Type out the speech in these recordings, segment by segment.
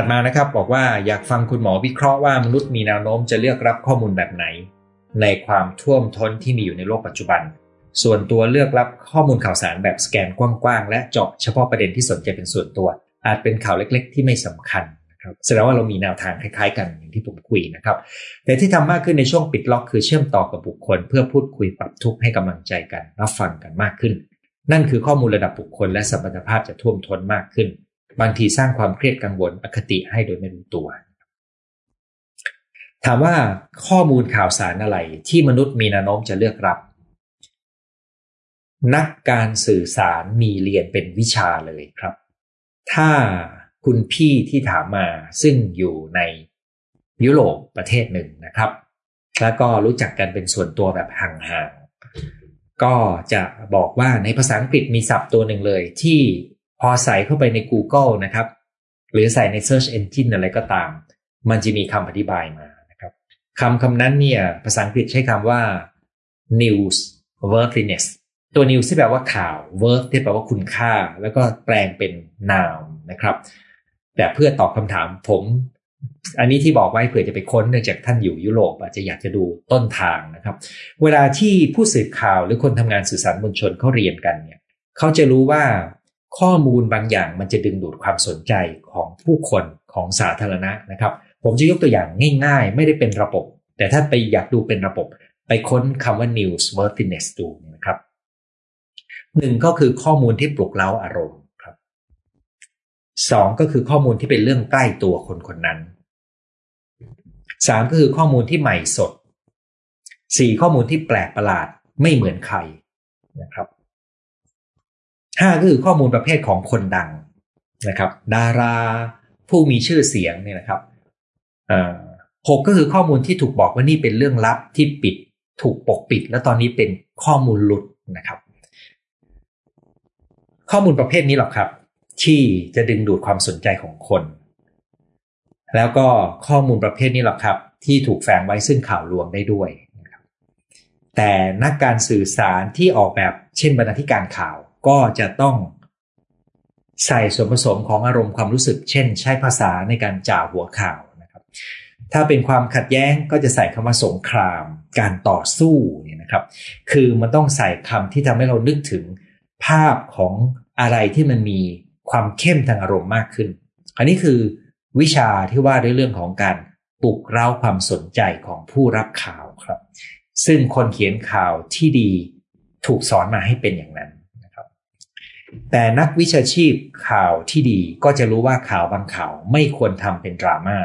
ถัดมานะครับบอกว่าอยากฟังคุณหมอวิเคราะห์ว่ามนุษย์มีแนวโน้มจะเลือกรับข้อมูลแบบไหน ในความท่วมท้นที่มีอยู่ในโลกปัจจุบัน ส่วนตัวเลือกรับข้อมูลข่าวสารแบบสแกนกว้างๆ และเจาะเฉพาะประเด็นที่สนใจเป็นส่วนตัว อาจเป็นข่าวเล็ก ๆ ที่ไม่สำคัญนะครับแสดงว่าเรามีแนวทางคล้ายๆ กันอย่างที่ผมคุยนะครับ แต่ที่ทำมากขึ้นในช่วงปิดล็อกคือเชื่อมต่อกับบุคคล เพื่อพูดคุยปรับทุกข์ให้กำลังใจกัน รับฟังกันมากขึ้น นั่นคือข้อมูลระดับบุคคลและสัมพันธภาพจะท่วมท้นมากขึ้น บางทีสร้างความเครียดกังวลอคติให้โดยไม่รู้ตัว ถามว่าข้อมูลข่าวสารอะไรที่มนุษย์มีแนวโน้มจะเลือกรับ นักการสื่อสารมีเรียนเป็นวิชาเลยครับ ถ้าคุณพี่ที่ถามมาซึ่งอยู่ในยุโรปประเทศหนึ่งนะครับ แล้วก็รู้จักกันเป็นส่วนตัวแบบห่างๆก็จะบอกว่าในภาษาอังกฤษมีศัพท์ตัวหนึ่งเลยที่ พอใส่เข้าไปใน Google นะครับ หรือใส่ใน Search Engine อะไรก็ตาม มันจะมีคำอธิบายมานะครับคำคำนั้นเนี่ยภาษาอังกฤษใช้คำว่า news worthiness ตัว news ที่แปลว่าข่าว worth ที่แปลว่าคุณค่า แล้วก็แปลงเป็น noun นะครับ แต่เพื่อตอบคำถามผม อันนี้ที่บอกไว้เผื่อจะไปค้นเนื่องจากท่านอยู่ยุโรปอาจจะอยากจะดูต้นทางนะครับ เวลาที่ผู้สื่อข่าวหรือคนทำงานสื่อสารมวลชนเขาเรียนกันเนี่ยเขาจะรู้ว่า ข้อมูลบางอย่างมันจะดึงดูดความสนใจของผู้คนของสาธารณะนะครับ ผมจะยกตัวอย่างง่ายๆ ไม่ได้เป็นระบบ แต่ถ้าไปอยากดูเป็นระบบ ไปค้นคำว่า news worthiness ดูนะครับหนึ่งก็คือข้อมูลที่ปลุกเร้าอารมณ์ครับสองก็คือข้อมูลที่เป็นเรื่องใกล้ตัวคนคนนั้นสามก็คือข้อมูลที่ใหม่สดสี่ข้อมูลที่แปลกประหลาดไม่เหมือนใครนะครับ ห้าก็คือข้อมูลประเภทของคนดังนะครับ ดารา ผู้มีชื่อเสียงเนี่ยนะครับหกก็คือข้อมูลที่ถูกบอกว่านี่เป็นเรื่องลับที่ปิดถูกปกปิด แล้วตอนนี้เป็นข้อมูลหลุดนะครับ ข้อมูลประเภทนี้หรอกครับ ที่จะดึงดูดความสนใจของคน แล้วก็ข้อมูลประเภทนี้แหละครับ ที่ถูกแฝงไว้ซึ่งข่าวลวงได้ด้วยแต่นักการสื่อสารที่ออกแบบเช่นบรรณาธิการข่าว ก็จะต้องใส่ส่วนผสมของอารมณ์ความรู้สึก เช่น ใช้ภาษาในการจ่าหัวข่าวนะครับ ถ้าเป็นความขัดแย้งก็จะใส่คำว่าสงคราม การต่อสู้เนี่ยนะครับ คือมันต้องใส่คำที่ทำให้เรานึกถึงภาพของอะไรที่มันมีความเข้มทางอารมณ์มากขึ้น อันนี้คือวิชาที่ว่าด้วยเรื่องของการปลุกเร้าความสนใจของผู้รับข่าวครับ ซึ่งคนเขียนข่าวที่ดีถูกสอนมาให้เป็นอย่างนั้น แต่นักวิชาชีพข่าวที่ดีก็จะรู้ว่าข่าวบางข่าวไม่ควรทำเป็นดราม่า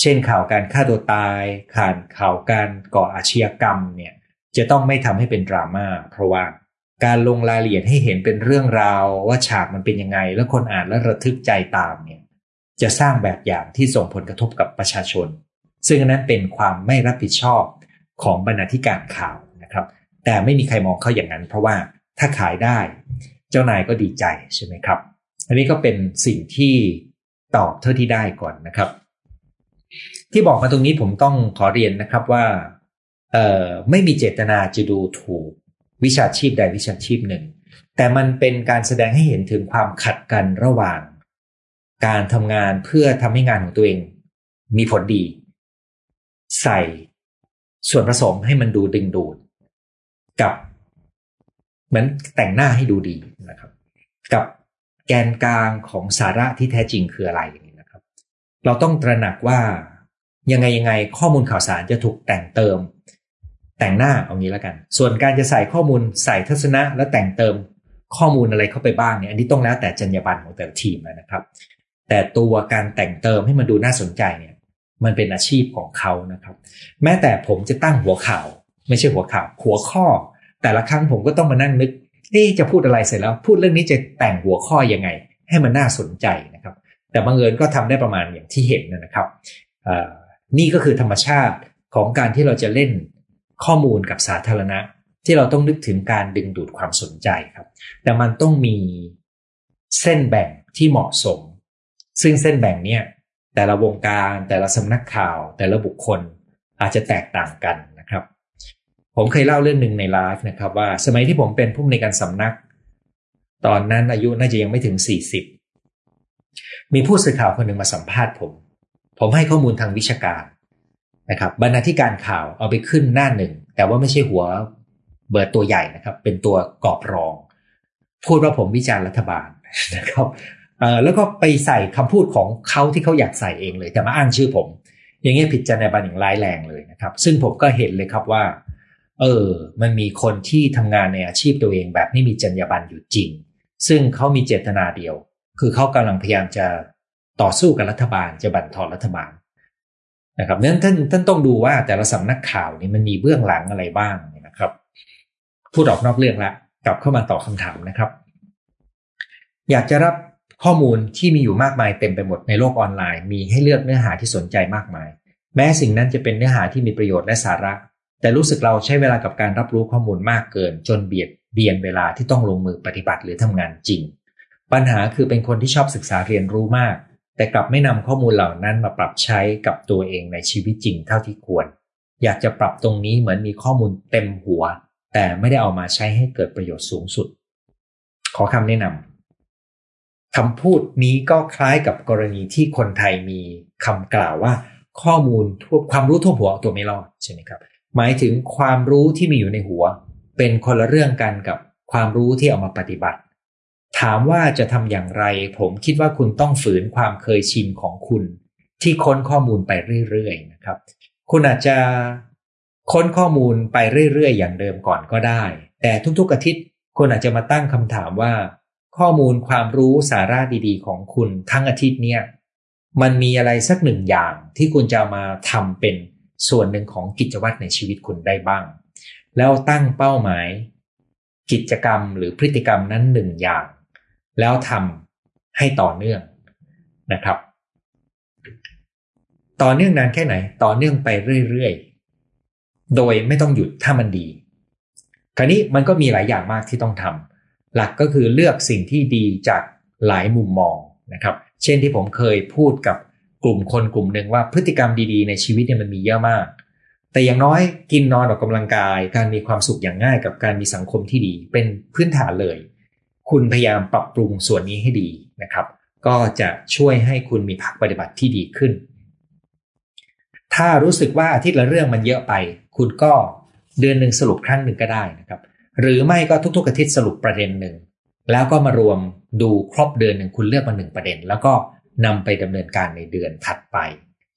เช่นข่าวการฆ่าตัวตายข่าวข่าวการก่ออาชญากรรมเนี่ยจะต้องไม่ทำให้เป็นดราม่าเพราะว่าการลงรายละเอียดให้เห็นเป็นเรื่องราวว่าฉากมันเป็นยังไง แล้วคนอ่านแล้วระทึกใจตามเนี่ยจะสร้างแบบอย่างที่ส่งผลกระทบกับประชาชน ซึ่งนั้นเป็นความไม่รับผิดชอบของบรรณาธิการข่าวนะครับ แต่ไม่มีใครมองเขาอย่างนั้น เพราะว่าถ้าขายได้ เจ้านายก็ดีใจใช่ไหมครับ อันนี้ก็เป็นสิ่งที่ตอบเท่าที่ได้ก่อนนะครับ ที่บอกมาตรงนี้ผมต้องขอเรียนนะครับว่าเออไม่มีเจตนาจะดูถูกวิชาชีพใดวิชาชีพหนึ่ง แต่มันเป็นการแสดงให้เห็นถึงความขัดกันระหว่าง การทำงานเพื่อทำให้งานของตัวเอง มีผลดี ใส่ส่วนผสมให้มันดูดึงดูด กับ เหมือนแต่งหน้าให้ดูดีนะครับ กับแกนกลางของสาระที่แท้จริงคืออะไรอย่างนี้นะครับ เราต้องตระหนักว่ายังไงยังไงข้อมูลข่าวสารจะถูกแต่งเติม แต่งหน้าเอางี้แล้วกัน ส่วนการจะใส่ข้อมูลใส่ทัศนะ แล้วแต่งเติมข้อมูลอะไรเข้าไปบ้างเนี่ยอันนี้ต้องแล้วแต่จรรยาบรรณของแต่ละทีมนะครับ แต่ตัวการแต่งเติมให้มันดูน่าสนใจเนี่ย มันเป็นอาชีพของเขานะครับ แม้แต่ผมจะตั้งหัวข่าว ไม่ใช่หัวข่าว หัวข้อ แต่ละครั้งผมก็ต้องมานั่งนึกเอ๊จะพูดอะไรเสร็จแล้ว พูดเรื่องนี้จะแต่งหัวข้อยังไง ให้มันน่าสนใจนะครับ แต่บางเอิญก็ทำได้ประมาณอย่างที่เห็นนะครับนี่ก็คือธรรมชาติของการที่เราจะเล่นข้อมูลกับสาธารณะ ที่เราต้องนึกถึงการดึงดูดความสนใจครับ แต่มันต้องมีเส้นแบ่งที่เหมาะสม ซึ่งเส้นแบ่งเนี่ยแต่ละวงการ แต่ละสำนักข่าว แต่ละบุคคลอาจจะแตกต่างกัน ผมเคยเล่าเรื่องหนึ่งในไลฟ์นะครับว่า สมัยที่ผมเป็นผู้ในการสำนัก ตอนนั้นอายุน่าจะยังไม่ถึงมีผู้สื่อข่าวคนหนึ่งมาสัมภาษณ์ผม ผมให้ข้อมูลทางวิชาการนะครับบรรณาธิการข่าวเอาไปขึ้นหน้าหนึ่ง แต่ว่าไม่ใช่หัวเบิร์ตัวใหญ่นะครับ เป็นตัวกรอบรอง พูดว่าผมวิจารณ์รัฐบาลนะครับแล้วก็ไปใส่คำพูดของเขาที่เขาอยากใส่เองเลย แต่มาอ้างชื่อผม อย่างเงี้ยผิดจรรยาบรรณอย่างร้ายแรงเลยนะครับ ซึ่งผมก็เห็นเลยครับว่า เออ มันมีคนที่ทำงานในอาชีพตัวเองแบบไม่มีจรรยาบรรณอยู่จริง ซึ่งเขามีเจตนาเดียว คือเขากำลังพยายามจะต่อสู้กับรัฐบาลจะบั่นทอนรัฐบาลนะครับนั้นท่านท่านต้องดูว่าแต่ละสำนักข่าวนี่มันมีเบื้องหลังอะไรบ้างนะครับพูดออกนอกเรื่องละกลับเข้ามาตอบคาถามนะครับ อยากจะรับข้อมูลที่มีอยู่มากมายเต็มไปหมดในโลกออนไลน์ มีให้เลือกเนื้อหาที่สนใจมากมาย แม้สิ่งนั้นจะเป็นเนื้อหาที่มีประโยชน์และสาระ แต่รู้สึกเราใช้เวลากับการรับรู้ข้อมูลมากเกิน จนเบียดเบียนเวลาที่ต้องลงมือปฏิบัติหรือทำงานจริง ปัญหาคือเป็นคนที่ชอบศึกษาเรียนรู้มาก แต่กลับไม่นำข้อมูลเหล่านั้นมาปรับใช้กับตัวเองในชีวิตจริงเท่าที่ควร อยากจะปรับตรงนี้เหมือนมีข้อมูลเต็มหัว แต่ไม่ได้เอามาใช้ให้เกิดประโยชน์สูงสุด ขอคำแนะนำคำพูดนี้ก็คล้ายกับกรณีที่คนไทยมีคำกล่าวว่า ข้อมูลทั่วความรู้ทั่วหัวตัวไม่รอดใช่ไหมครับ หมายถึงความรู้ที่มีอยู่ในหัว เป็นคนละเรื่องกันกับความรู้ที่เอามาปฏิบัติ ถามว่าจะทำอย่างไร ผมคิดว่าคุณต้องฝืนความเคยชินของคุณ ที่ค้นข้อมูลไปเรื่อยๆนะครับ คุณอาจจะค้นข้อมูลไปเรื่อยๆ อย่างเดิมก่อนก็ได้ แต่ทุกๆอาทิตย์คุณอาจจะมาตั้งคำถามว่า ข้อมูลความรู้สาระดีๆ ของคุณทั้งอาทิตย์เนี่ยมันมีอะไรสักหนึ่งอย่างที่คุณจะมาทำเป็น ส่วนหนึ่งของกิจวัตรในชีวิตคุณได้บ้าง แล้วตั้งเป้าหมาย กิจกรรมหรือพฤติกรรมนั้นหนึ่งอย่าง แล้วทำให้ต่อเนื่องนะครับ ต่อเนื่องนานแค่ไหน ต่อเนื่องไปเรื่อยๆ โดยไม่ต้องหยุดถ้ามันดี คราวนี้มันก็มีหลายอย่างมากที่ต้องทำหลักก็คือเลือกสิ่งที่ดีจากหลายมุมมองนะครับ เช่นที่ผมเคยพูดกับ กลุ่มคนกลุ่มหนึ่งว่าพฤติกรรมดีๆ ในชีวิตเนี่ยมันมีเยอะมาก แต่อย่างน้อยกินนอนออกกำลังกาย การมีความสุขอย่างง่ายกับการมีสังคมที่ดี เป็นพื้นฐานเลย คุณพยายามปรับปรุงส่วนนี้ให้ดีนะครับ ก็จะช่วยให้คุณมีพักปฏิบัติที่ดีขึ้น ถ้ารู้สึกว่าอาทิตย์ละเรื่องมันเยอะไป คุณก็เดือนหนึ่งสรุปครั้งหนึ่งก็ได้นะครับ หรือไม่ก็ทุกๆอาทิตย์สรุปประเด็นหนึ่งแล้วก็มารวมดูครบเดือนหนึ่งคุณเลือกมาหนึ่งประเด็น แล้วก็ นำไปดำเนินการในเดือนถัดไป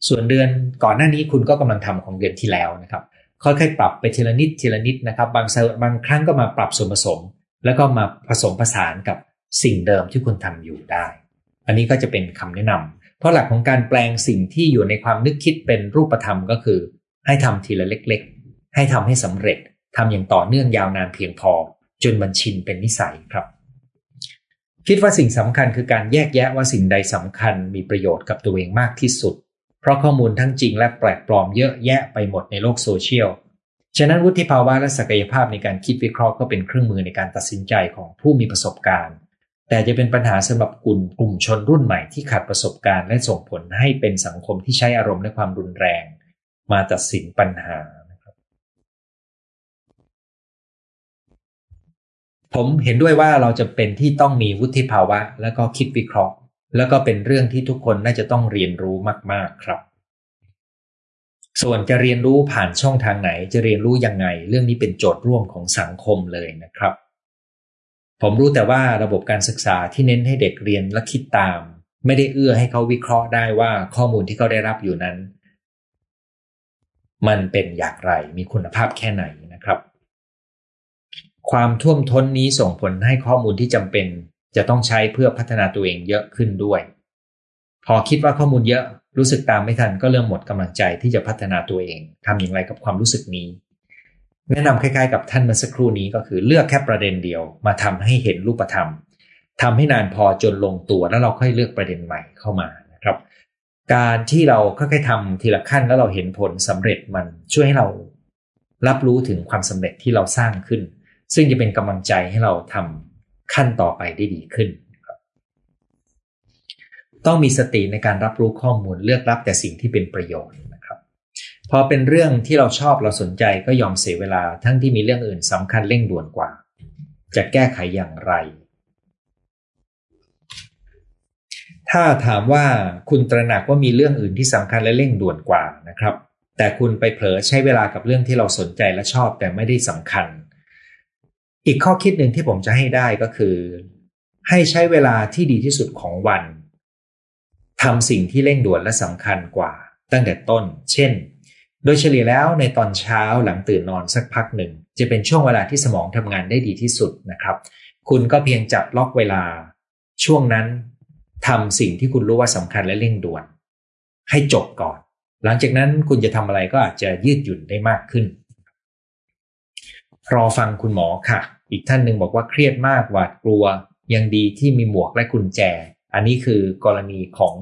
ส่วนเดือนก่อนหน้านี้คุณก็กำลังทำของเดือนที่แล้วนะครับค่อยๆปรับไปทีละนิดทีละนิดนะครับ บางบางครั้งก็มาปรับส่วนผสม แล้วก็มาผสมผสานกับสิ่งเดิมที่คุณทำอยู่ได้ อันนี้ก็จะเป็นคำแนะนำเพราะหลักของการแปลงสิ่งที่อยู่ในความนึกคิดเป็นรูปธรรมก็คือ ให้ทำทีละเล็กๆ ให้ทำให้สำเร็จทำอย่างต่อเนื่องยาวนานเพียงพอ จนมันชินเป็นนิสัยครับ คิดว่าสิ่งสำคัญคือการแยกแยะว่าสิ่งใดสำคัญมีประโยชน์กับตัวเองมากที่สุด เพราะข้อมูลทั้งจริงและแปลกปลอมเยอะแยะไปหมดในโลกโซเชียล ฉะนั้นวุฒิภาวะและศักยภาพในการคิดวิเคราะห์ก็เป็นเครื่องมือในการตัดสินใจของผู้มีประสบการณ์ แต่จะเป็นปัญหาสำหรับกลุ่มกลุ่มชนรุ่นใหม่ที่ขาดประสบการณ์และส่งผลให้เป็นสังคมที่ใช้อารมณ์และความรุนแรง มาตัดสินปัญหา ผมเห็นด้วยว่าเราจะเป็นที่ต้องมีวุฒิภาวะ แล้วก็คิดวิเคราะห์ แล้วก็เป็นเรื่องที่ทุกคนน่าจะต้องเรียนรู้มาก ๆครับ ส่วนจะเรียนรู้ผ่านช่องทางไหนจะเรียนรู้ยังไง เรื่องนี้เป็นโจทย์ร่วมของสังคมเลยนะครับ ผมรู้แต่ว่าระบบการศึกษาที่เน้นให้เด็กเรียนและคิดตาม ไม่ได้เอื้อให้เขาวิเคราะห์ได้ว่าข้อมูลที่เขาได้รับอยู่นั้น มันเป็นอย่างไรมีคุณภาพแค่ไหนนะครับ ความท่วมท้นนี้ส่งผลให้ข้อมูลที่จำเป็น จะต้องใช้เพื่อพัฒนาตัวเองเยอะขึ้นด้วย พอคิดว่าข้อมูลเยอะรู้สึกตามไม่ทันก็เริ่มหมดกำลังใจที่จะพัฒนาตัวเองทำอย่างไรกับความรู้สึกนี้ แนะนำคล้ายๆ กับท่านเมื่อสักครู่นี้ก็คือเลือกแค่ประเด็นเดียวมาทำให้เห็นรูปธรรมทำให้นานพอจนลงตัวแล้วเราค่อยเลือกประเด็นใหม่เข้ามานะครับ การที่เราค่อยๆทำทีละขั้นแล้วเราเห็นผลสำเร็จมันช่วยให้เรารับรู้ถึงความสำเร็จที่เราสร้างขึ้น ซึ่งจะเป็นกำลังใจให้เราทำขั้นต่อไปได้ดีขึ้น ต้องมีสติในการรับรู้ข้อมูลเลือกรับแต่สิ่งที่เป็นประโยชน์นะครับ พอเป็นเรื่องที่เราชอบเราสนใจก็ยอมเสียเวลาทั้งที่มีเรื่องอื่นสำคัญเร่งด่วนกว่า จะแก้ไขอย่างไร ถ้าถามว่าคุณตระหนักว่ามีเรื่องอื่นที่สำคัญและเร่งด่วนกว่านะครับแต่คุณไปเผลอใช้เวลากับเรื่องที่เราสนใจและชอบแต่ไม่ได้สำคัญ อีกข้อคิดหนึ่งที่ผมจะให้ได้ก็คือ ให้ใช้เวลาที่ดีที่สุดของวันทำสิ่งที่เร่งด่วนและสำคัญกว่า ตั้งแต่ต้น เช่น โดยเฉลี่ยแล้วในตอนเช้าหลังตื่นนอนสักพักหนึ่ง จะเป็นช่วงเวลาที่สมองทำงานได้ดีที่สุดนะครับ คุณก็เพียงจับล็อกเวลา ช่วงนั้นทำสิ่งที่คุณรู้ว่าสำคัญและเร่งด่วน ให้จบก่อน หลังจากนั้นคุณจะทำอะไรก็อาจจะยืดหยุ่นได้มากขึ้น รอฟังคุณหมอค่ะ อีกท่านหนึ่งบอกว่าเครียดมากหวาดกลัว ยังดีที่มีหมวกและกุญแจ อันนี้คือกรณีของ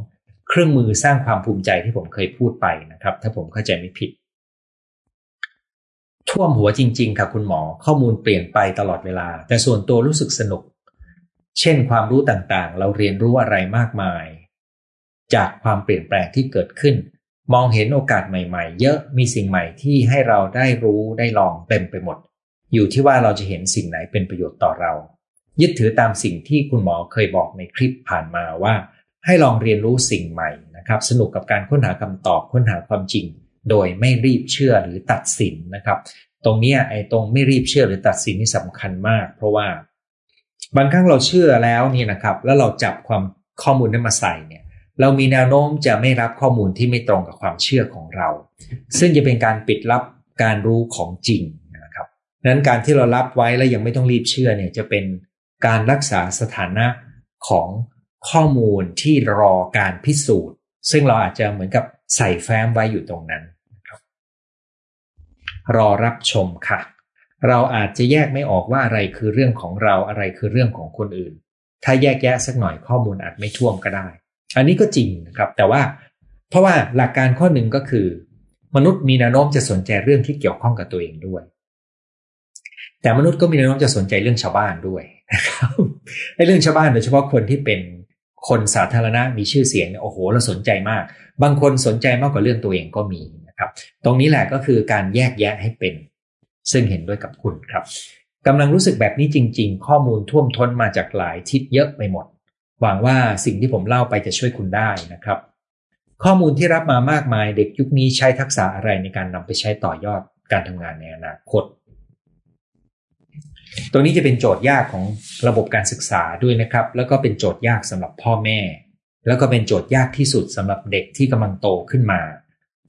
เครื่องมือสร้างความภูมิใจที่ผมเคยพูดไปนะครับ ถ้าผมเข้าใจไม่ผิด ท่วมหัวจริง ๆ ค่ะคุณหมอข้อมูลเปลี่ยนไปตลอดเวลา แต่ส่วนตัวรู้สึกสนุก เช่นความรู้ต่างๆ เราเรียนรู้อะไรมากมาย จากความเปลี่ยนแปลงที่เกิดขึ้น มองเห็นโอกาสใหม่ ๆ เยอะมีสิ่งใหม่ที่ให้เราได้รู้ได้ลองเต็มไปหมด อยู่ที่ว่าเราจะเห็นสิ่งไหนเป็นประโยชน์ต่อเรา ยึดถือตามสิ่งที่คุณหมอเคยบอกในคลิปผ่านมาว่า ให้ลองเรียนรู้สิ่งใหม่นะครับ สนุกกับการค้นหาคำตอบค้นหาความจริง โดยไม่รีบเชื่อหรือตัดสินนะครับ ตรงนี้ไอ้ตรงไม่รีบเชื่อหรือตัดสินนี่สำคัญมาก เพราะว่า บางครั้งเราเชื่อแล้วนี่นะครับ แล้วเราจับความข้อมูลนั้นมาใส่เนี่ยเรามีแนวโน้มจะไม่รับข้อมูลที่ไม่ตรงกับความเชื่อของเรา ซึ่งจะเป็นการปิดลับการรู้ของจริง นั้นการที่เรารับไว้แล้วยังไม่ต้องรีบเชื่อเนี่ยจะเป็นการรักษาสถานะของข้อมูลที่รอการพิสูจน์ ซึ่งเราอาจจะเหมือนกับใส่แฟ้มไว้อยู่ตรงนั้นนะครับรอรับชมค่ะ เราอาจจะแยกไม่ออกว่าอะไรคือเรื่องของเราอะไรคือเรื่องของคนอื่น ถ้าแยกแยะสักหน่อยข้อมูลอาจไม่ท่วมก็ได้ อันนี้ก็จริงนะครับแต่ว่า เพราะว่าหลักการข้อหนึ่งก็คือ มนุษย์มีแนวโน้มจะสนใจเรื่องที่เกี่ยวข้องกับตัวเองด้วย แต่มนุษย์ก็มีแนวโน้มจะสนใจเรื่องชาวบ้านด้วยนะครับเรื่องชาวบ้านโดยเฉพาะคนที่เป็นคนสาธารณะมีชื่อเสียงเนี่ยโอ้โหเราสนใจมาก บางคนสนใจมากกว่าเรื่องตัวเองก็มีนะครับ ตรงนี้แหละก็คือการแยกแยะให้เป็น ซึ่งเห็นด้วยกับคุณครับกำลังรู้สึกแบบนี้จริง ๆ ข้อมูลท่วมท้นมาจากหลายทิศเยอะไปหมด หวังว่าสิ่งที่ผมเล่าไปจะช่วยคุณได้นะครับ ข้อมูลที่รับมามากมายเด็กยุคนี้ใช้ทักษะอะไรในการนำไปใช้ต่อยอดการทำงานในอนาคต ตรงนี้จะเป็นโจทย์ยากของระบบการศึกษาด้วยนะครับ แล้วก็เป็นโจทย์ยากสำหรับพ่อแม่ แล้วก็เป็นโจทย์ยากที่สุดสำหรับเด็กที่กำลังโตขึ้นมา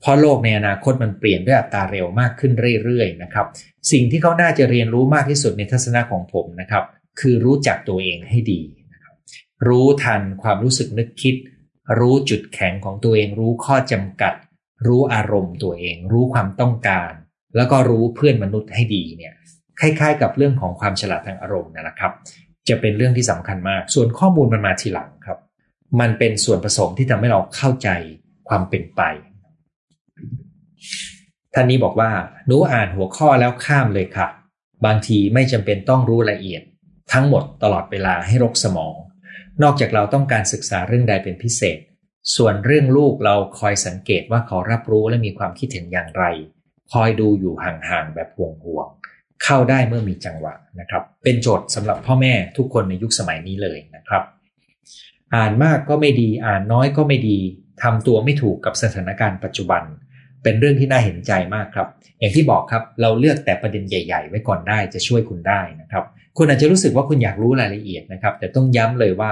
เพราะโลกในอนาคตมันเปลี่ยนด้วยอัตราเร็วมากขึ้นเรื่อยๆนะครับ สิ่งที่เขาน่าจะเรียนรู้มากที่สุดในทัศนะของผมนะครับ คือรู้จักตัวเองให้ดีนะครับ รู้ทันความรู้สึกนึกคิด รู้จุดแข็งของตัวเอง รู้ข้อจำกัด รู้อารมณ์ตัวเอง รู้ความต้องการ แล้วก็รู้เพื่อนมนุษย์ให้ดีเนี่ย คล้ายๆ กับเรื่องของความฉลาดทางอารมณ์นะครับ จะเป็นเรื่องที่สำคัญมาก ส่วนข้อมูลมันมาทีหลังครับ มันเป็นส่วนผสมที่ทำให้เราเข้าใจความเป็นไป ท่านนี้บอกว่าหนูอ่านหัวข้อแล้วข้ามเลยค่ะ บางทีไม่จำเป็นต้องรู้ละเอียด ทั้งหมดตลอดเวลาให้รกสมอง นอกจากเราต้องการศึกษาเรื่องใดเป็นพิเศษ ส่วนเรื่องลูกเราคอยสังเกตว่าเขารับรู้และมีความคิดเห็นอย่างไร คอยดูอยู่ห่างๆแบบห่วงๆ เข้าได้เมื่อมีจังหวะนะครับ เป็นโจทย์สำหรับพ่อแม่ทุกคนในยุคสมัยนี้เลยนะครับ อ่านมากก็ไม่ดีอ่านน้อยก็ไม่ดีทำตัวไม่ถูกกับสถานการณ์ปัจจุบัน เป็นเรื่องที่น่าเห็นใจมากครับ อย่างที่บอกครับเราเลือกแต่ประเด็นใหญ่ ๆ ไว้ก่อนได้จะช่วยคุณได้นะครับ คุณอาจจะรู้สึกว่าคุณอยากรู้รายละเอียดนะครับ แต่ต้องย้ำเลยว่า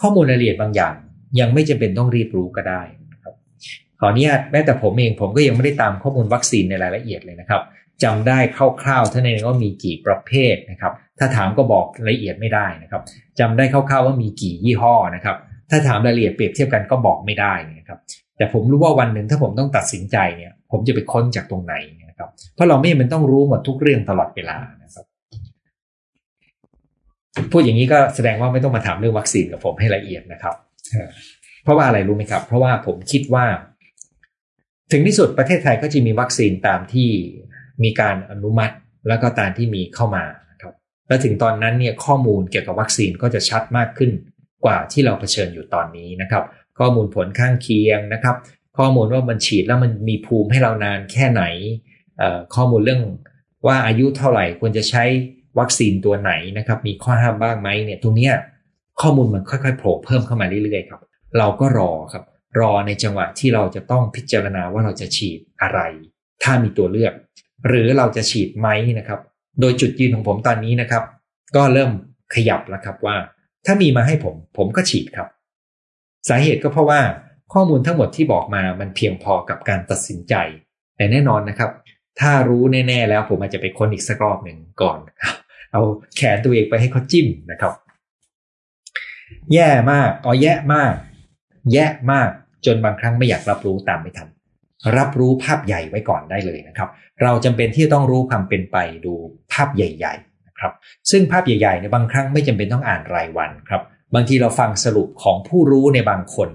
ข้อมูลรายละเอียดบางอย่าง ยังไม่จำเป็นต้องรีบรู้ก็ได้นะครับขออนุญาตแม้แต่ผมเองผมก็ยังไม่ได้ตามข้อมูลวัคซีนในรายละเอียดเลยนะครับ จำได้คร่าวๆท่านเองว่ามีกี่ประเภทนะครับ ถ้าถามก็บอกละเอียดไม่ได้นะครับจำได้คร่าวๆว่ามีกี่ยี่ห้อนะครับ ถ้าถามรายละเอียดเปรียบเทียบกันก็บอกไม่ได้นะครับ แต่ผมรู้ว่าวันหนึ่งถ้าผมต้องตัดสินใจเนี่ย ผมจะไปค้นจากตรงไหนนะครับ เพราะเราไม่มันต้องรู้หมดทุกเรื่องตลอดเวลานะครับพูดอย่างนี้ก็แสดงว่าไม่ต้องมาถามเรื่องวัคซีนกับผมให้ละเอียดนะครับ เพราะว่าอะไรรู้ไหมครับ เพราะว่าผมคิดว่า ถึงที่สุดประเทศไทยก็จะมีวัคซีนตามที่ มีการอนุมัติแล้วก็ตามที่มีเข้ามาครับและถึงตอนนั้นเนี่ยข้อมูลเกี่ยวกับวัคซีนก็จะชัดมากขึ้นกว่าที่เราเผชิญอยู่ตอนนี้นะครับ ข้อมูลผลข้างเคียงนะครับ ข้อมูลว่ามันฉีดแล้วมันมีภูมิให้เรานานแค่ไหน ข้อมูลเรื่องว่าอายุเท่าไหร่ควรจะใช้วัคซีนตัวไหนนะครับ มีข้อห้ามบ้างไหมเนี่ยตรงนี้ข้อมูลมันค่อยๆโผล่เพิ่มเข้ามาเรื่อยๆครับ เราก็รอครับ รอในจังหวะที่เราจะต้องพิจารณาว่าเราจะฉีดอะไร ถ้ามีตัวเลือก หรือเราจะฉีดไหมนะครับ โดยจุดยืนของผมตอนนี้นะครับ ก็เริ่มขยับแล้วครับว่า ถ้ามีมาให้ผม ผมก็ฉีดครับ สาเหตุก็เพราะว่าข้อมูลทั้งหมดที่บอกมามันเพียงพอกับการตัดสินใจ แต่แน่นอนนะครับ ถ้ารู้แน่ ๆ แล้วผมอาจจะไปค้นอีกสักรอบหนึ่งก่อนเอาแขนตัวเองไปให้เขาจิ้มนะครับ แย่มากอ๋อแย่มาก แย่มากจนบางครั้งไม่อยากรับรู้ตามไม่ทัน รับรู้ภาพใหญ่ไว้ก่อนได้เลยนะครับ เราจำเป็นที่ต้องรู้ความเป็นไปดูภาพใหญ่ๆนะครับ ซึ่งภาพใหญ่ๆในบางครั้งไม่จำเป็นต้องอ่านรายวันครับ บางทีเราฟังสรุปของผู้รู้ในบางคน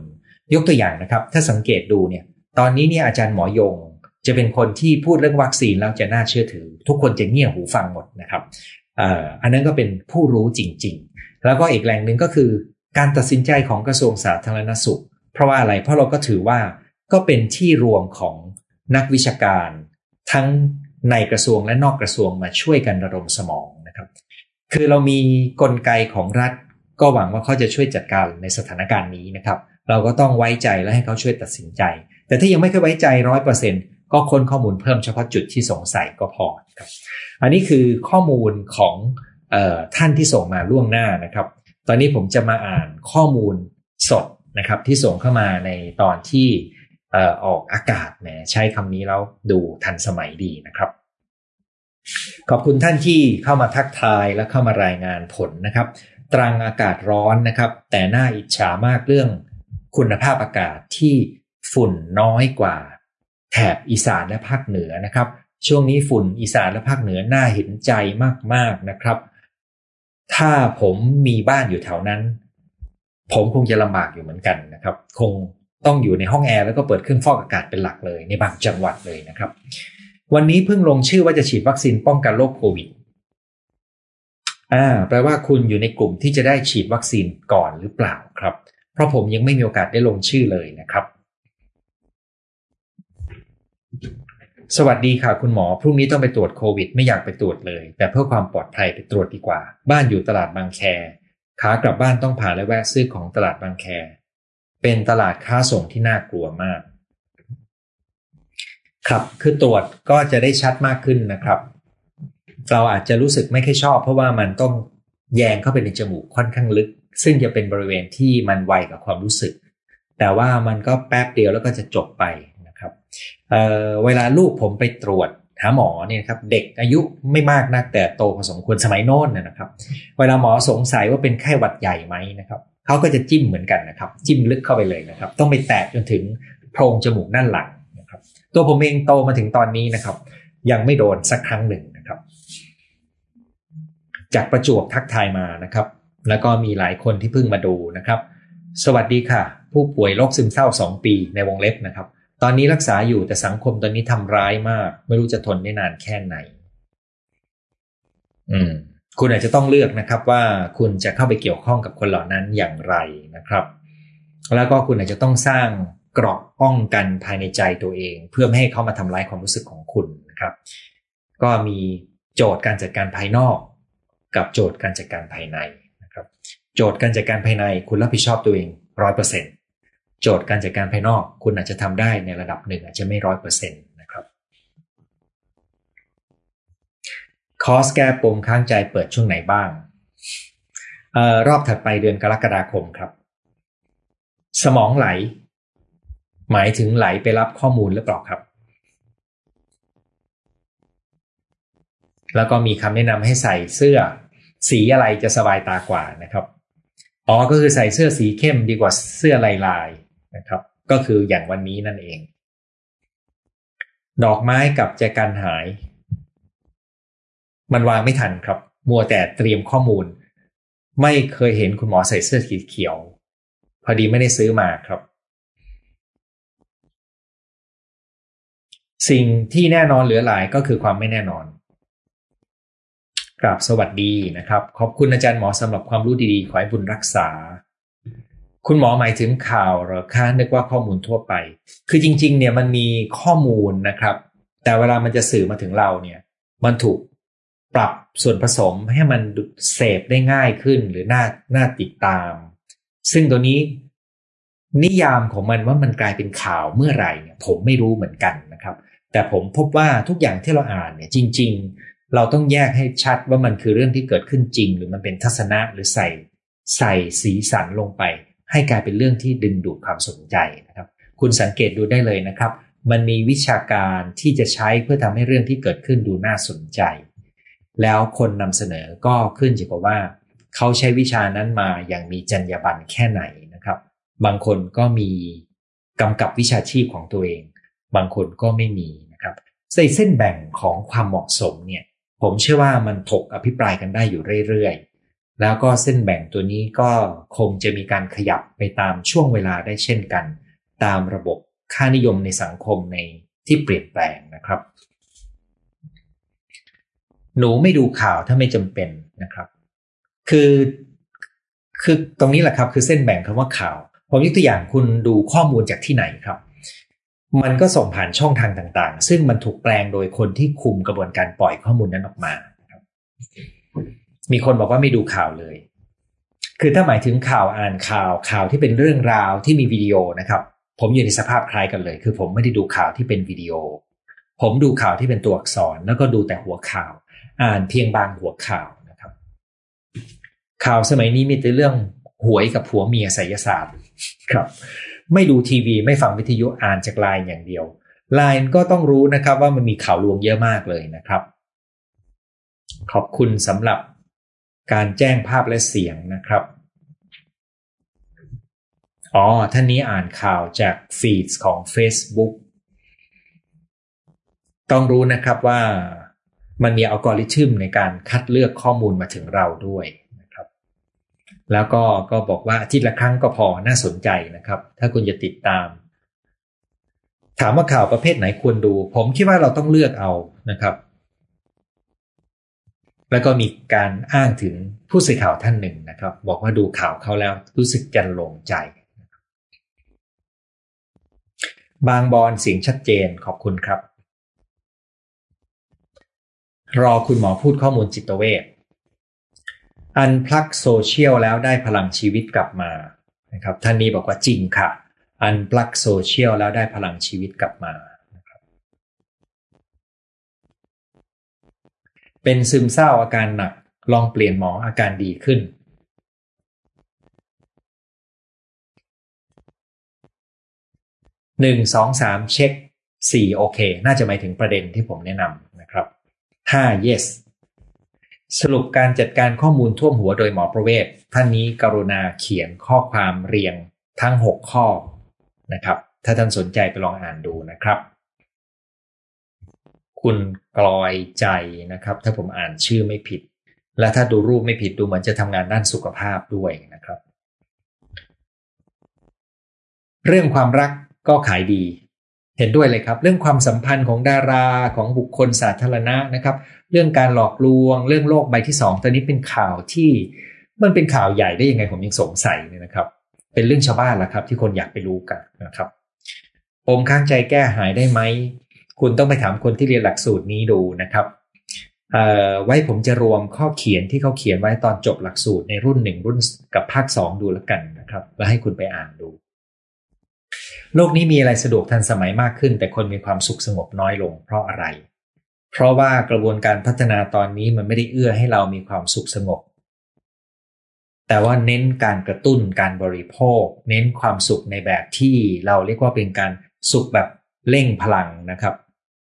ยกตัวอย่างนะครับ ถ้าสังเกตดูเนี่ยตอนนี้เนี่ยอาจารย์หมอยงจะเป็นคนที่พูดเรื่องวัคซีนแล้วจะน่าเชื่อถือ ทุกคนจะเงี่ยหูฟังหมดนะครับอันนั้นก็เป็นผู้รู้จริง ๆ แล้วก็อีกแหล่งหนึ่งก็คือ การตัดสินใจของกระทรวงสาธารณสุข เพราะว่าอะไรเพราะเราก็ถือว่า ก็เป็นที่รวมของนักวิชาการ ทั้งในกระทรวงและนอกกระทรวงมาช่วยกันระดมสมองนะครับ คือเรามีกลไกของรัฐ ก็หวังว่าเขาจะช่วยจัดการในสถานการณ์นี้นะครับ เราก็ต้องไว้ใจและให้เขาช่วยตัดสินใจ แต่ถ้ายังไม่เคยไว้ใจร้อยเปอร์เซ็นก็ค้นข้อมูลเพิ่มเฉพาะจุดที่สงสัยก็พอครับ อันนี้คือข้อมูลของออท่านที่ส่งมาล่วงหน้านะครับ ตอนนี้ผมจะมาอ่านข้อมูลสดนะครับที่ส่งเข้ามาในตอนที่ ออกอากาศแหมใช้คำนี้แล้วดูทันสมัยดีนะครับ ขอบคุณท่านที่เข้ามาทักทายและเข้ามารายงานผลนะครับ ตรังอากาศร้อนนะครับ แต่น่าอิจฉามากเรื่องคุณภาพอากาศที่ฝุ่นน้อยกว่า แถบอีสานและภาคเหนือนะครับ ช่วงนี้ฝุ่นอีสานและภาคเหนือน่าเห็นใจมากๆนะครับ ถ้าผมมีบ้านอยู่แถวนั้น ผมคงจะลำบากอยู่เหมือนกันนะครับ คง ต้องอยู่ในห้องแอร์แล้วก็เปิดเครื่องฟอกอากาศเป็นหลักเลย ในบางจังหวัดเลยนะครับ วันนี้เพิ่งลงชื่อว่าจะฉีดวัคซีนป้องกันโรคโควิดอ่าแปลว่าคุณอยู่ในกลุ่มที่จะได้ฉีดวัคซีนก่อนหรือเปล่าครับ เพราะผมยังไม่มีโอกาสได้ลงชื่อเลยนะครับ สวัสดีค่ะคุณหมอ พรุ่งนี้ต้องไปตรวจโควิด ไม่อยากไปตรวจเลย แต่เพื่อความปลอดภัยไปตรวจดีกว่า บ้านอยู่ตลาดบางแคขากลับบ้านต้องผ่านและแวะซื้อของตลาดบางแค เป็นตลาดค้าส่งที่น่ากลัวมาก ครับคือตรวจก็จะได้ชัดมากขึ้นนะครับ เราอาจจะรู้สึกไม่ค่อยชอบ เพราะว่ามันต้องแยงเข้าไปในจมูกค่อนข้างลึก ซึ่งจะเป็นบริเวณที่มันไวกับความรู้สึก แต่ว่ามันก็แป๊บเดียวแล้วก็จะจบไปนะครับเเวลาลูกผมไปตรวจหาหมอเนี่ยครับเด็กอายุไม่มากนักแต่โตพอสมควรสมัยโน้นนะครับ เวลาหมอสงสัยว่าเป็นไข้หวัดใหญ่ไหมนะครับ เขาก็จะจิ้มเหมือนกันนะครับ จิ้มลึกเข้าไปเลยนะครับ ต้องไปแตะจนถึงโพรงจมูกด้านหลังนะครับ ตัวผมเองโตมาถึงตอนนี้นะครับ ยังไม่โดนสักครั้งหนึ่งนะครับ จากประจวบทักทายมานะครับ แล้วก็มีหลายคนที่เพิ่งมาดูนะครับ สวัสดีค่ะ ผู้ป่วยโรคซึมเศร้าสองปีในวงเล็บนะครับ ตอนนี้รักษาอยู่แต่สังคมตอนนี้ทำร้ายมาก ไม่รู้จะทนได้นานแค่ไหน อืม คุณอาจจะต้องเลือกนะครับว่าคุณจะเข้าไปเกี่ยวข้องกับคนเหล่านั้นอย่างไรนะครับ แล้วก็คุณอาจจะต้องสร้างเกราะป้องกันภายในใจตัวเอง เพื่อไม่ให้เขามาทำร้ายความรู้สึกของคุณนะครับ ก็มีโจทย์การจัดการภายนอก กับโจทย์การจัดการภายในนะครับ โจทย์การจัดการภายในคุณรับผิดชอบตัวเองร้อยเปอร์เซ็นต์โจทย์การจัดการภายนอก คุณอาจจะทำได้ในระดับหนึ่งอาจจะไม่ร้อยเปอร์เซ็นต์ นะครับคอสแก้ปมค้างใจเปิดช่วงไหนบ้างออรอบถัดไปเดือนกรกฎาคมครับ สมองไหล หมายถึงไหลไปรับข้อมูลหรือเปล่าครับ แล้วก็มีคำแนะนำให้ใส่เสื้อ สีอะไรจะสบายตากว่านะครับอ๋อก็คือใส่เสื้อสีเข้มดีกว่าเสื้อลายลายนะครับ ก็คืออย่างวันนี้นั่นเอง ดอกไม้กับแจกันหาย มันวางไม่ทันครับ มัวแต่เตรียมข้อมูล ไม่เคยเห็นคุณหมอใส่เสื้อสีเขียว พอดีไม่ได้ซื้อมาครับ สิ่งที่แน่นอนเหลือหลายก็คือความไม่แน่นอนกราบสวัสดีนะครับ ขอบคุณอาจารย์หมอสำหรับความรู้ดีๆ ขอให้บุญรักษา คุณหมอหมายถึงข่าวหรอคะนึกว่าข้อมูลทั่วไป คือจริง ๆ เนี่ยมันมีข้อมูลนะครับ แต่เวลามันจะสื่อมาถึงเราเนี่ย มันถูก ปรับส่วนผสมให้มันเสพได้ง่ายขึ้นหรือน่าน่าติดตาม ซึ่งตัวนี้นิยามของมันว่ามันกลายเป็นข่าวเมื่อไหร่เนี่ยผมไม่รู้เหมือนกันนะครับ แต่ผมพบว่าทุกอย่างที่เราอ่านเนี่ยจริง ๆ เราต้องแยกให้ชัดว่ามันคือเรื่องที่เกิดขึ้นจริง หรือมันเป็นทัศนะหรือใส่ใส่สีสันลงไป ให้กลายเป็นเรื่องที่ดึงดูดความสนใจนะครับ คุณสังเกตดูได้เลยนะครับ มันมีวิชาการที่จะใช้เพื่อทำให้เรื่องที่เกิดขึ้นดูน่าสนใจ แล้วคนนำเสนอก็ขึ้นอยู่กับว่า เขาใช้วิชานั้นมาอย่างมีจรรยาบรรณแค่ไหนนะครับ บางคนก็มีกำกับวิชาชีพของตัวเอง บางคนก็ไม่มีนะครับในเส้นแบ่งของความเหมาะสมเนี่ย ผมเชื่อว่ามันถกอภิปรายกันได้อยู่เรื่อยๆ แล้วก็เส้นแบ่งตัวนี้ก็คงจะมีการขยับไปตามช่วงเวลาได้เช่นกัน ตามระบบค่านิยมในสังคมในที่เปลี่ยนแปลงนะครับ หนูไม่ดูข่าวถ้าไม่จำเป็นนะครับ คือคือตรงนี้แหละครับ คือเส้นแบ่งคำว่าข่าว ผมยกตัวอย่างคุณดูข้อมูลจากที่ไหนครับ มันก็ส่งผ่านช่องทางต่างๆ ซึ่งมันถูกแปลงโดยคนที่คุมกระบวนการปล่อยข้อมูลนั้นออกมาครับ มีคนบอกว่าไม่ดูข่าวเลย คือถ้าหมายถึงข่าวอ่านข่าวข่าวที่เป็นเรื่องราวที่มีวิดีโอนะครับ ผมอยู่ในสภาพคล้ายกันเลย คือผมไม่ได้ดูข่าวที่เป็นวิดีโอ ผมดูข่าวที่เป็นตัวอักษร แล้วก็ดูแต่หัวข่าว อ่านเพียงบางหัวข่าวนะครับ ข่าวสมัยนี้มีแต่เรื่องหวยกับผัวเมียไสยศาสตร์ครับ ไม่ดูทีวีไม่ฟังวิทยุอ่านจากไลน์อย่างเดียวไลน์ก็ต้องรู้นะครับว่ามันมีข่าวลวงเยอะมากเลยนะครับ ขอบคุณสำหรับการแจ้งภาพและเสียงนะครับอ๋อท่านนี้อ่านข่าวจากฟีดของ Facebook ต้องรู้นะครับว่า มันมีอัลกอริทึมในการคัดเลือกข้อมูลมาถึงเราด้วยนะครับ แล้วก็ก็บอกว่าอาทิตย์ละครั้งก็พอน่าสนใจนะครับ ถ้าคุณจะติดตาม ถามว่าข่าวประเภทไหนควรดู ผมคิดว่าเราต้องเลือกเอานะครับ แล้วก็มีการอ้างถึงผู้สื่อข่าวท่านหนึ่งนะครับ บอกว่าดูข่าวเขาแล้วรู้สึกจันลงใจบางบอนเสียงชัดเจนขอบคุณครับ รอคุณหมอพูดข้อมูลจิตเวชอันพลักโซเชียลแล้วได้พลังชีวิตกลับมานะครับท่านนี้บอกว่าจริงค่ะ อันพลักโซเชียลแล้วได้พลังชีวิตกลับมาเป็นซึมเศร้าอาการหนักลองเปลี่ยนหมออาการดีขึ้น หนึ่งสองสามเช็คสี่โอเค น่าจะหมายถึงประเด็นที่ผมแนะนำ นะครับห้า yes สรุปการจัดการข้อมูลท่วมหัวโดยหมอประเวศท่านนี้กรุณาเขียนข้อความเรียงทั้ง 6 ข้อนะครับ ถ้าท่านสนใจไปลองอ่านดูนะครับ คุณกลอยใจนะครับ ถ้าผมอ่านชื่อไม่ผิด และถ้าดูรูปไม่ผิดดูเหมือนจะทำงานด้านสุขภาพด้วยนะครับ เรื่องความรักก็ขายดี เห็นด้วยเลยครับ เรื่องความสัมพันธ์ของดาราของบุคคลสาธารณะนะครับ เรื่องการหลอกลวง เรื่องโลกใบที่สองตอนนี้เป็นข่าวที่มันเป็นข่าวใหญ่ได้ยังไงผมยังสงสัยเนี่ยนะครับ เป็นเรื่องชาวบ้านละครับ ที่คนอยากไปรู้กันนะครับปมข้างใจแก้หายได้ไหมคุณต้องไปถามคนที่เรียนหลักสูตรนี้ดูนะครับไว้ผมจะรวมข้อเขียนที่เขาเขียนไว้ตอนจบหลักสูตรในรุ่นหนึ่งรุ่นกับภาคสองดูแล้วกันนะครับ แล้วให้คุณไปอ่านดู โลกนี้มีอะไรสะดวกทันสมัยมากขึ้น แต่คนมีความสุขสงบน้อยลง เพราะอะไร เพราะว่ากระบวนการพัฒนาตอนนี้มันไม่ได้เอื้อให้เรามีความสุขสงบ แต่ว่าเน้นการกระตุ้นการบริโภค เน้นความสุขในแบบที่เราเรียกว่าเป็นการสุขแบบเร่งพลังนะครับ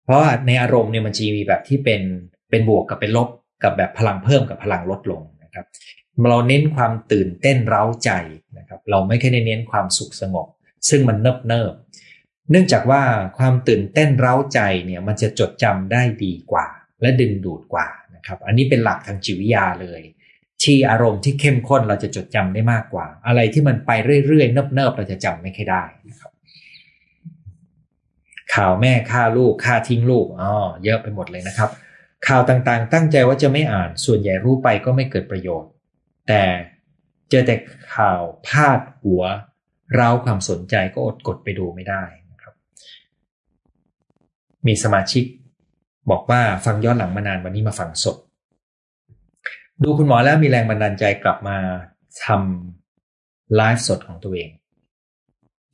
เพราะในอารมณ์เนี่ยมันจะมีแบบที่เป็นเป็นบวกกับเป็นลบกับแบบพลังเพิ่มกับพลังลดลงนะครับ เราเน้นความตื่นเต้นเร้าใจนะครับ เราไม่แค่เน้นความสุขสงบ ซึ่งมันเนิบเนิบเนื่องจากว่าความตื่นเต้นเร้าใจเนี่ยมันจะจดจำได้ดีกว่า และดึงดูดกว่านะครับ อันนี้เป็นหลักทางจิตวิทยาเลย ที่อารมณ์ที่เข้มข้นเราจะจดจำได้มากกว่า อะไรที่มันไปเรื่อยๆเนิบๆเราจะจำไม่ค่อยได้นะครับ ข่าวแม่ฆ่าลูกฆ่าทิ้งลูกอ๋อเยอะไปหมดเลยนะครับ ข่าวต่างๆ ตั้งใจว่าจะไม่อ่านส่วนใหญ่รู้ไปก็ไม่เกิดประโยชน์ แต่เจอแต่ข่าวพาดหัว เราความสนใจก็อดกดไปดูไม่ได้นะครับ มีสมาชิก บอกว่าฟังย้อนหลังมานานวันนี้มาฟังสด ดูคุณหมอแล้วมีแรงบันดาลใจกลับมาทำไลฟ์สดของตัวเอง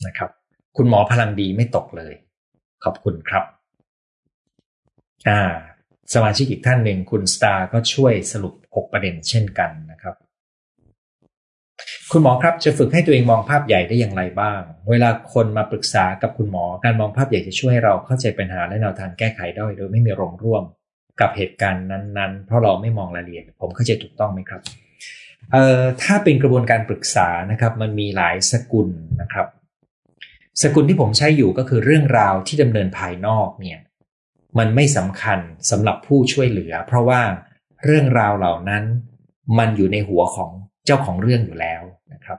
นะครับ คุณหมอพลังดีไม่ตกเลย ขอบคุณครับ อ่า สมาชิกอีกท่านหนึ่งคุณสตาร์ก็ช่วยสรุป 6 ประเด็นเช่นกันนะครับ คุณหมอครับจะฝึกให้ตัวเองมองภาพใหญ่ได้อย่างไรบ้าง เวลาคนมาปรึกษากับคุณหมอ การมองภาพใหญ่จะช่วยให้เราเข้าใจปัญหาและแนวทางแก้ไขได้โดยไม่มีรงร่วมกับเหตุการณ์นั้น ๆ เพราะเราไม่มองรายละเอียด ผมเข้าใจถูกต้องไหมครับเอ่อถ้าเป็นกระบวนการปรึกษานะครับ มันมีหลายสกุลนะครับ สกุลที่ผมใช้อยู่ก็คือเรื่องราวที่ดำเนินภายนอกเนี่ย มันไม่สำคัญสำหรับผู้ช่วยเหลือ เพราะว่าเรื่องราวเหล่านั้นมันอยู่ในหัวของ เจ้าของเรื่องอยู่แล้วนะครับ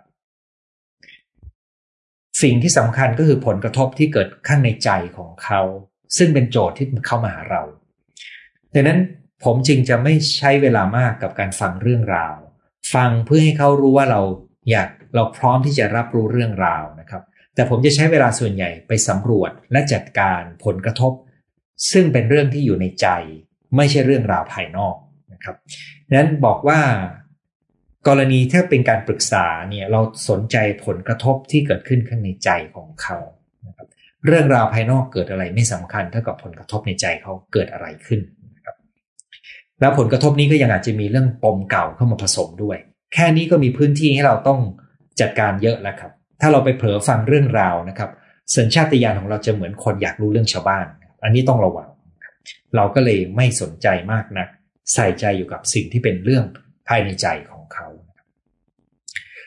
สิ่งที่สำคัญก็คือผลกระทบที่เกิดข้างในใจของเขา ซึ่งเป็นโจทย์ที่เข้ามาหาเราดังนั้นผมจึงจะไม่ใช้เวลามากกับการฟังเรื่องราว ฟังเพื่อให้เขารู้ว่าเราอยากเราพร้อมที่จะรับรู้เรื่องราวนะครับ แต่ผมจะใช้เวลาส่วนใหญ่ไปสำรวจและจัดการผลกระทบ ซึ่งเป็นเรื่องที่อยู่ในใจ ไม่ใช่เรื่องราวภายนอกนะครับนั้นบอกว่า กรณีถ้าเป็นการปรึกษาเนี่ยเราสนใจผลกระทบที่เกิดขึ้นข้างในใจของเขานะครับเรื่องราวภายนอกเกิดอะไรไม่สำคัญเท่ากับผลกระทบในใจเขาเกิดอะไรขึ้นแล้วผลกระทบนี้ก็ยังอาจจะมีเรื่องปมเก่าเข้ามาผสมด้วย แค่นี้ก็มีพื้นที่ให้เราต้องจัดการเยอะแล้วครับ ถ้าเราไปเผลอฟังเรื่องราวนะครับสัญชาตญาณของเราจะเหมือนคนอยากรู้เรื่องชาวบ้าน อันนี้ต้องระวัง เราก็เลยไม่สนใจมากนัก ใส่ใจอยู่กับสิ่งที่เป็นเรื่องภายในใจของเขา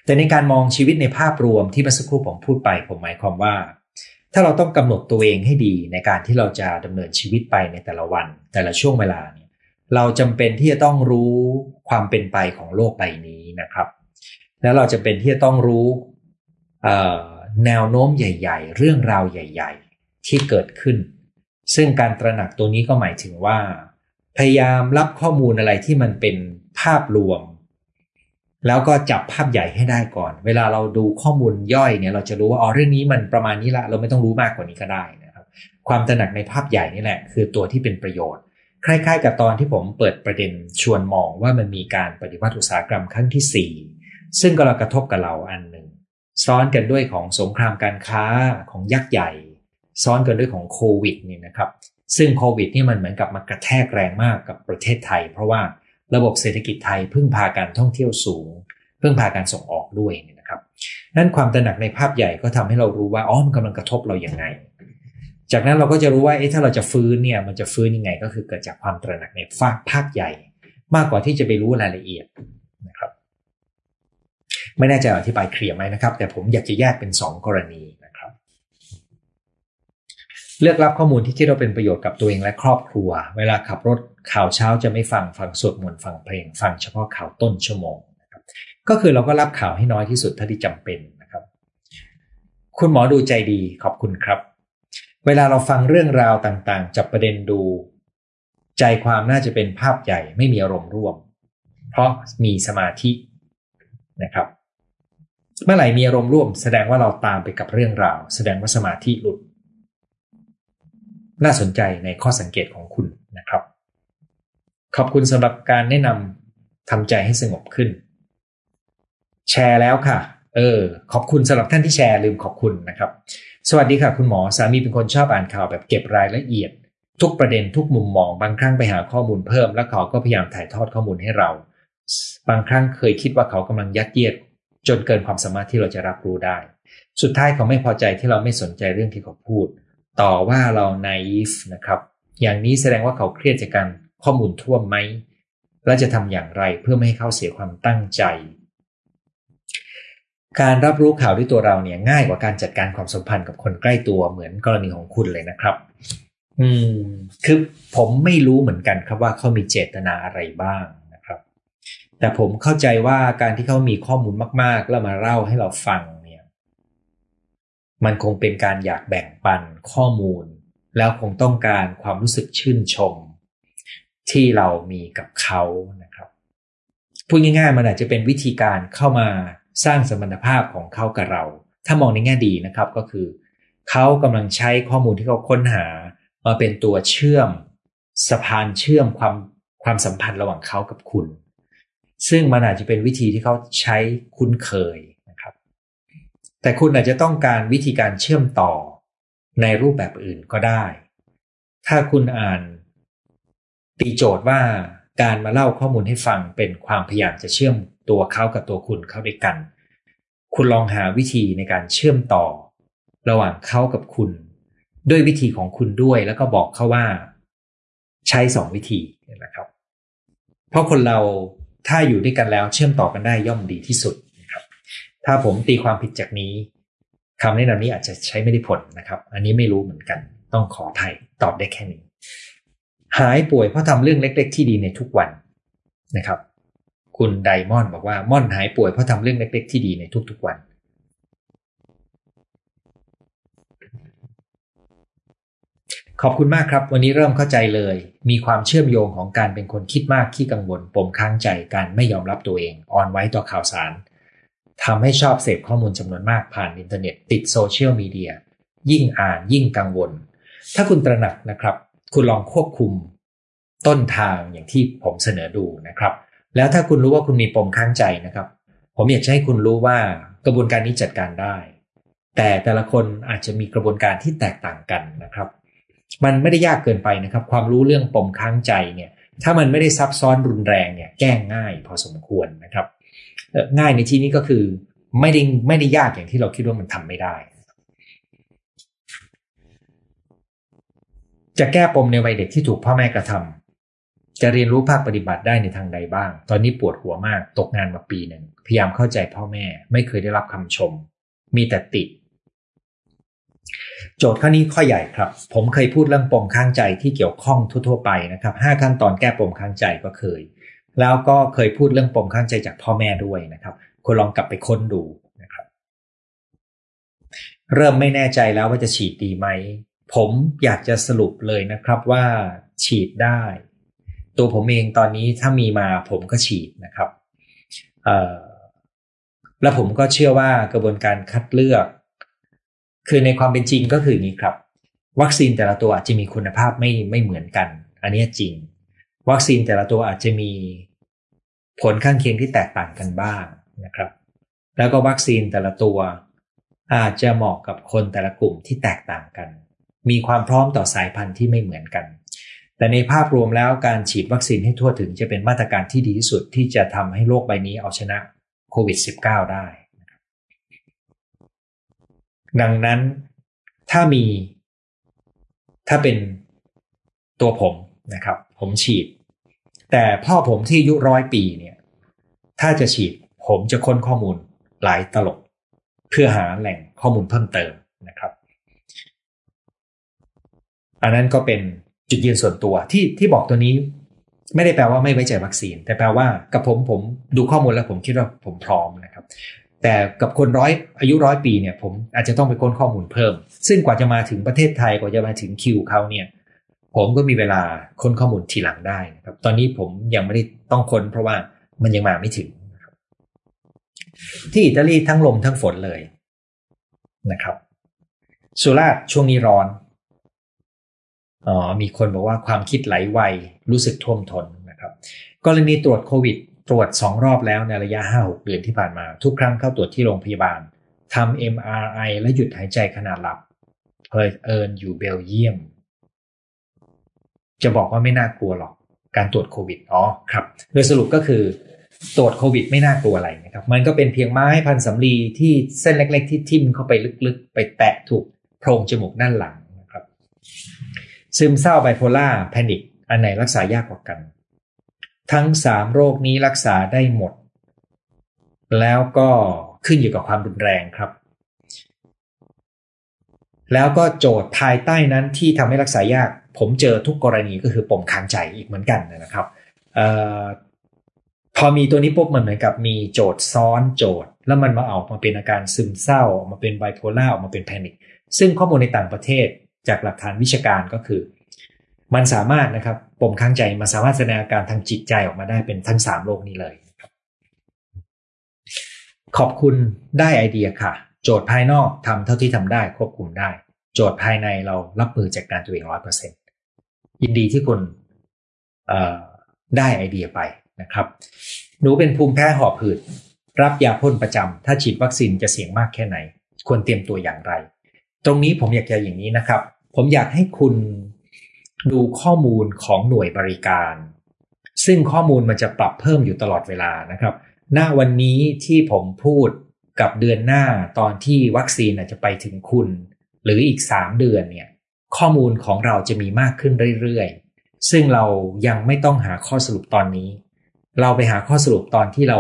แต่ในการมองชีวิตในภาพรวมที่เมื่อสักครู่ผมพูดไปผมหมายความว่า ถ้าเราต้องกำหนดตัวเองให้ดีในการที่เราจะดำเนินชีวิตไปในแต่ละวัน แต่ละช่วงเวลาเนี่ยเราจำเป็นที่จะต้องรู้ความเป็นไปของโลกใบนี้นะครับ แล้วเราจะเป็นที่จะต้องรู้แนวโน้มใหญ่ ๆ เรื่องราวใหญ่ ๆ ที่เกิดขึ้น ซึ่งการตระหนักตัวนี้ก็หมายถึงว่า พยายามรับข้อมูลอะไรที่มันเป็นภาพรวม แล้วก็จับภาพใหญ่ให้ได้ก่อน เวลาเราดูข้อมูลย่อยเนี่ยเราจะรู้ว่าอ๋อเรื่องนี้มันประมาณนี้ละ เราไม่ต้องรู้มากกว่านี้ก็ได้นะครับ ความตระหนักในภาพใหญ่นี่แหละ คือตัวที่เป็นประโยชน์ คล้ายๆ กับตอนที่ผมเปิดประเด็นชวนมองว่ามันมีการปฏิวัติอุตสาหกรรมครั้งที่ 4 ซึ่งก็กระทบกับเราอันหนึ่งซ้อนกันด้วยของสงครามการค้าของยักษ์ใหญ่ ซ้อนกันด้วยของโควิดนี่นะครับซึ่งโควิดนี่มันเหมือนกับมากระแทกแรงมากกับประเทศไทย เพราะว่า ระบบเศรษฐกิจไทยพึ่งพาการท่องเที่ยวสูง พึ่งพาการส่งออกด้วยนะครับ นั่นความตระหนักในภาพใหญ่ก็ทำให้เรารู้ว่าอ๋อมันกำลังกระทบเราอย่างไง จากนั้นเราก็จะรู้ว่าเอ๊ะถ้าเราจะฟื้นเนี่ยมันจะฟื้นยังไง ก็คือเกิดจากความตระหนักในภาคภาคใหญ่ มากกว่าที่จะไปรู้รายละเอียดนะครับ ไม่แน่ใจอธิบายเคลียร์ไหมนะครับ แต่ผมอยากจะแยกเป็น 2 กรณีนะครับ เลือกรับข้อมูลที่คิดว่าเป็นประโยชน์กับตัวเองและครอบครัว เวลาขับรถ ข่าวเช้าจะไม่ฟังฟังสวดมนต์ฟังเพลง ฟังเฉพาะข่าวต้นชั่วโมงนะครับก็คือเราก็รับข่าวให้น้อยที่สุดเท่าที่จำเป็นนะครับ คุณหมอดูใจดีขอบคุณครับ เวลาเราฟังเรื่องราวต่างๆ จับประเด็นดู ใจความน่าจะเป็นภาพใหญ่ไม่มีอารมณ์ร่วม เพราะมีสมาธินะครับ เมื่อไหร่มีอารมณ์ร่วม แสดงว่าเราตามไปกับเรื่องราว แสดงว่าสมาธิหลุด น่าสนใจในข้อสังเกตของคุณนะครับ ขอบคุณสำหรับการแนะนำทำใจให้สงบขึ้น แชร์แล้วค่ะ เออ ขอบคุณสำหรับท่านที่แชร์ลืมขอบคุณนะครับ สวัสดีค่ะ คุณหมอสามีเป็นคนชอบอ่านข่าวแบบเก็บรายละเอียด ทุกประเด็นทุกมุมมอง บางครั้งไปหาข้อมูลเพิ่ม แล้วเขาก็พยายามถ่ายทอดข้อมูลให้เรา บางครั้งเคยคิดว่าเขากำลังยัดเยียด จนเกินความสามารถที่เราจะรับรู้ได้ สุดท้ายเขาไม่พอใจที่เราไม่สนใจเรื่องที่เขาพูด ต่อว่าเรา naive นะครับ อย่างนี้แสดงว่าเขาเครียดจากการ ข้อมูลท่วมไหมและจะทำอย่างไรเพื่อไม่ให้เขาเสียความตั้งใจ การรับรู้ข่าวด้วยตัวเราเนี่ยง่ายกว่าการจัดการความสัมพันธ์กับคนใกล้ตัวเหมือนกรณีของคุณเลยนะครับ อืม คือผมไม่รู้เหมือนกันครับว่าเขามีเจตนาอะไรบ้างนะครับ แต่ผมเข้าใจว่าการที่เขามีข้อมูลมาก ๆ แล้วมาเล่าให้เราฟังเนี่ย มันคงเป็นการอยากแบ่งปันข้อมูล แล้วคงต้องการความรู้สึกชื่นชม ที่เรามีกับเขานะครับพูดง่ายๆมันอาจจะเป็นวิธีการเข้ามาสร้างสมรรถภาพของเขากับเรา ถ้ามองในแง่ดีนะครับก็คือ เขากำลังใช้ข้อมูลที่เขาค้นหา มาเป็นตัวเชื่อม สะพานเชื่อมความความสัมพันธ์ระหว่างเขากับคุณ ซึ่งมันอาจจะเป็นวิธีที่เขาใช้คุ้นเคยนะครับ แต่คุณอาจจะต้องการวิธีการเชื่อมต่อในรูปแบบอื่นก็ได้ ถ้าคุณอ่าน ตีโจทย์ว่าการมาเล่าข้อมูลให้ฟังเป็นความพยายามจะเชื่อมตัวเขากับตัวคุณเข้าด้วยกัน คุณลองหาวิธีในการเชื่อมต่อ ระหว่างเขากับคุณ ด้วยวิธีของคุณด้วยแล้วก็บอกเขาว่า ใช้สองวิธีนะครับ เพราะคนเราถ้าอยู่ด้วยกันแล้วเชื่อมต่อกันได้ย่อมดีที่สุดนะครับ ถ้าผมตีความผิดจากนี้คำแนะนำนี้อาจจะใช้ไม่ได้ผลนะครับ อันนี้ไม่รู้เหมือนกัน ต้องขอไทยตอบได้แค่นี้ หายป่วยเพราะทำเรื่องเล็ก ๆ ที่ดีในทุกวันนะครับ คุณไดมอนด์บอกว่าม่อนหายป่วยเพราะทำเรื่องเล็ก ๆ ที่ดีในทุกๆวัน ขอบคุณมากครับ วันนี้เริ่มเข้าใจเลย มีความเชื่อมโยงของการเป็นคนคิดมากขี้กังวลปมค้างใจการไม่ยอมรับตัวเองอ่อนไว้ต่อข่าวสารทำให้ชอบเสพข้อมูลจำนวนมากผ่านอินเทอร์เน็ต ติดโซเชียลมีเดียยิ่งอ่านยิ่งกังวล ถ้าคุณตระหนักนะครับ คุณลองควบคุมต้นทางอย่างที่ผมเสนอดูนะครับ แล้วถ้าคุณรู้ว่าคุณมีปมค้างใจนะครับ ผมอยากให้คุณรู้ว่ากระบวนการนี้จัดการได้ แต่แต่ละคนอาจจะมีกระบวนการที่แตกต่างกันนะครับ มันไม่ได้ยากเกินไปนะครับ ความรู้เรื่องปมค้างใจเนี่ย ถ้ามันไม่ได้ซับซ้อนรุนแรงเนี่ย แก้ง่ายพอสมควรนะครับ ง่ายในที่นี้ก็คือไม่ได้ไม่ได้ยากอย่างที่เราคิดว่ามันทำไม่ได้ จะแก้ปมในวัยเด็กที่ถูกพ่อแม่กระทำจะเรียนรู้ภาคปฏิบัติได้ในทางใดบ้าง ตอนนี้ปวดหัวมากตกงานมาปีหนึ่งพยายามเข้าใจพ่อแม่ ไม่เคยได้รับคำชม มีแต่ติดโจทย์ข้อนี้ข้อใหญ่ครับ ผมเคยพูดเรื่องปมข้างใจที่เกี่ยวข้องทั่วๆไปนะครับห้าขั้นตอนแก้ปมข้างใจก็เคย แล้วก็เคยพูดเรื่องปมข้างใจจากพ่อแม่ด้วยนะครับคุณลองกลับไปค้นดูนะครับ เริ่มไม่แน่ใจแล้วว่าจะฉีดดีไหม ผมอยากจะสรุปเลยนะครับว่าฉีดได้ ตัวผมเองตอนนี้ถ้ามีมาผมก็ฉีดนะครับแล้วผมก็เชื่อว่ากระบวนการคัดเลือก คือในความเป็นจริงก็คืออย่างนี้ครับ วัคซีนแต่ละตัวอาจจะมีคุณภาพไม่ไม่เหมือนกัน อันนี้จริง วัคซีนแต่ละตัวอาจจะมีผลข้างเคียงที่แตกต่างกันบ้างนะครับ แล้วก็วัคซีนแต่ละตัวอาจจะเหมาะกับคนแต่ละกลุ่มที่แตกต่างกัน มีความพร้อมต่อสายพันธุ์ที่ไม่เหมือนกัน แต่ในภาพรวมแล้วการฉีดวัคซีนให้ทั่วถึงจะเป็นมาตรการที่ดีที่สุดที่จะทำให้โลกใบนี้เอาชนะโควิด -19 ได้ ดังนั้นถ้ามีถ้าเป็นตัวผมนะครับ ผมฉีด แต่พ่อผมที่อายุร้อยปีเนี่ย ถ้าจะฉีดผมจะค้นข้อมูลหลายตลบ เพื่อหาแหล่งข้อมูลเพิ่มเติมนะครับ อันนั้นก็เป็นจุดยืนส่วนตัวที่ที่บอกตัวนี้ ไม่ได้แปลว่าไม่ไว้ใจวัคซีน แต่แปลว่ากับผมผมดูข้อมูลแล้วผมคิดว่าผมพร้อมนะครับแต่กับคนร้อยอายุร้อยปีเนี่ยผมอาจจะต้องไปค้นข้อมูลเพิ่ม ซึ่งกว่าจะมาถึงประเทศไทยกว่าจะมาถึงคิวเขาเนี่ย ผมก็มีเวลาค้นข้อมูลทีหลังได้นะครับ ตอนนี้ผมยังไม่ได้ต้องค้นเพราะว่ามันยังมาไม่ถึง ที่อิตาลีทั้งลมทั้งฝนเลยนะครับสุราษฎร์ช่วงนี้ร้อน อ๋อมีคนบอกว่าความคิดไหลไวรู้สึกท่วมทนนะครับกรณีตรวจโควิด ตรวจสองรอบแล้วในระยะห้าหกเดือนที่ผ่านมา ทุกครั้งเข้าตรวจที่โรงพยาบาลทำ MRI และหยุดหายใจขณะหลับเพยเอิญอยู่เบลเยียม จะบอกว่าไม่น่ากลัวหรอก การตรวจโควิดอ๋อครับโดยสรุปก็คือตรวจโควิดไม่น่ากลัวอะไรนะครับมันก็เป็นเพียงไม้พันสำลีที่เส้นเล็ก ๆ ที่ทิ่มเข้าไปลึกๆ ไปแตะถูกโพรงจมูกด้านหลังนะครับ ซึมเศร้าไบโพล่าแพนิคอันไหนรักษายากกว่ากัน ทั้งสามโรคนี้รักษาได้หมด แล้วก็ขึ้นอยู่กับความรุนแรงครับ แล้วก็โจทย์ภายใต้นั้นที่ทำให้รักษายาก ผมเจอทุกกรณีก็คือปมค้างใจอีกเหมือนกันนะครับออพอมีตัวนี้ปุ๊บมันเหมือนกับมีโจทย์ซ้อนโจทย์ แล้วมันมาออกมาเป็นอาการซึมเศร้าออกมาเป็นไบโพล่าออกมาเป็นแพนิคซึ่งข้อมูลในต่างประเทศ จากหลักฐานวิชาการก็คือ มันสามารถนะครับปมค้างใจมันสามารถแสดงอาการทางจิตใจออกมาได้เป็นทั้งสามโรคนี้เลยขอบคุณได้ไอเดียค่ะ โจทย์ภายนอกทำเท่าที่ทำได้ควบคุมได้ โจทย์ภายในเรารับมือจัดการตัวเองร้อยเปอร์เซ็นต์ยินดีที่คุณได้ไอเดียไปนะครับ หนูเป็นภูมิแพ้หอบหืด รับยาพ่นประจำถ้าฉีดวัคซีนจะเสี่ยงมากแค่ไหน ควรเตรียมตัวอย่างไร ตรงนี้ผมอยากจะอย่างนี้นะครับ ผมอยากให้คุณดูข้อมูลของหน่วยบริการ ซึ่งข้อมูลมันจะปรับเพิ่มอยู่ตลอดเวลานะครับ หน้าวันนี้ที่ผมพูดกับเดือนหน้าตอนที่วัคซีนอาจจะไปถึงคุณ หรืออีก 3 เดือนเนี่ยข้อมูลของเราจะมีมากขึ้นเรื่อยๆ ซึ่งเรายังไม่ต้องหาข้อสรุปตอนนี้ เราไปหาข้อสรุปตอนที่เรา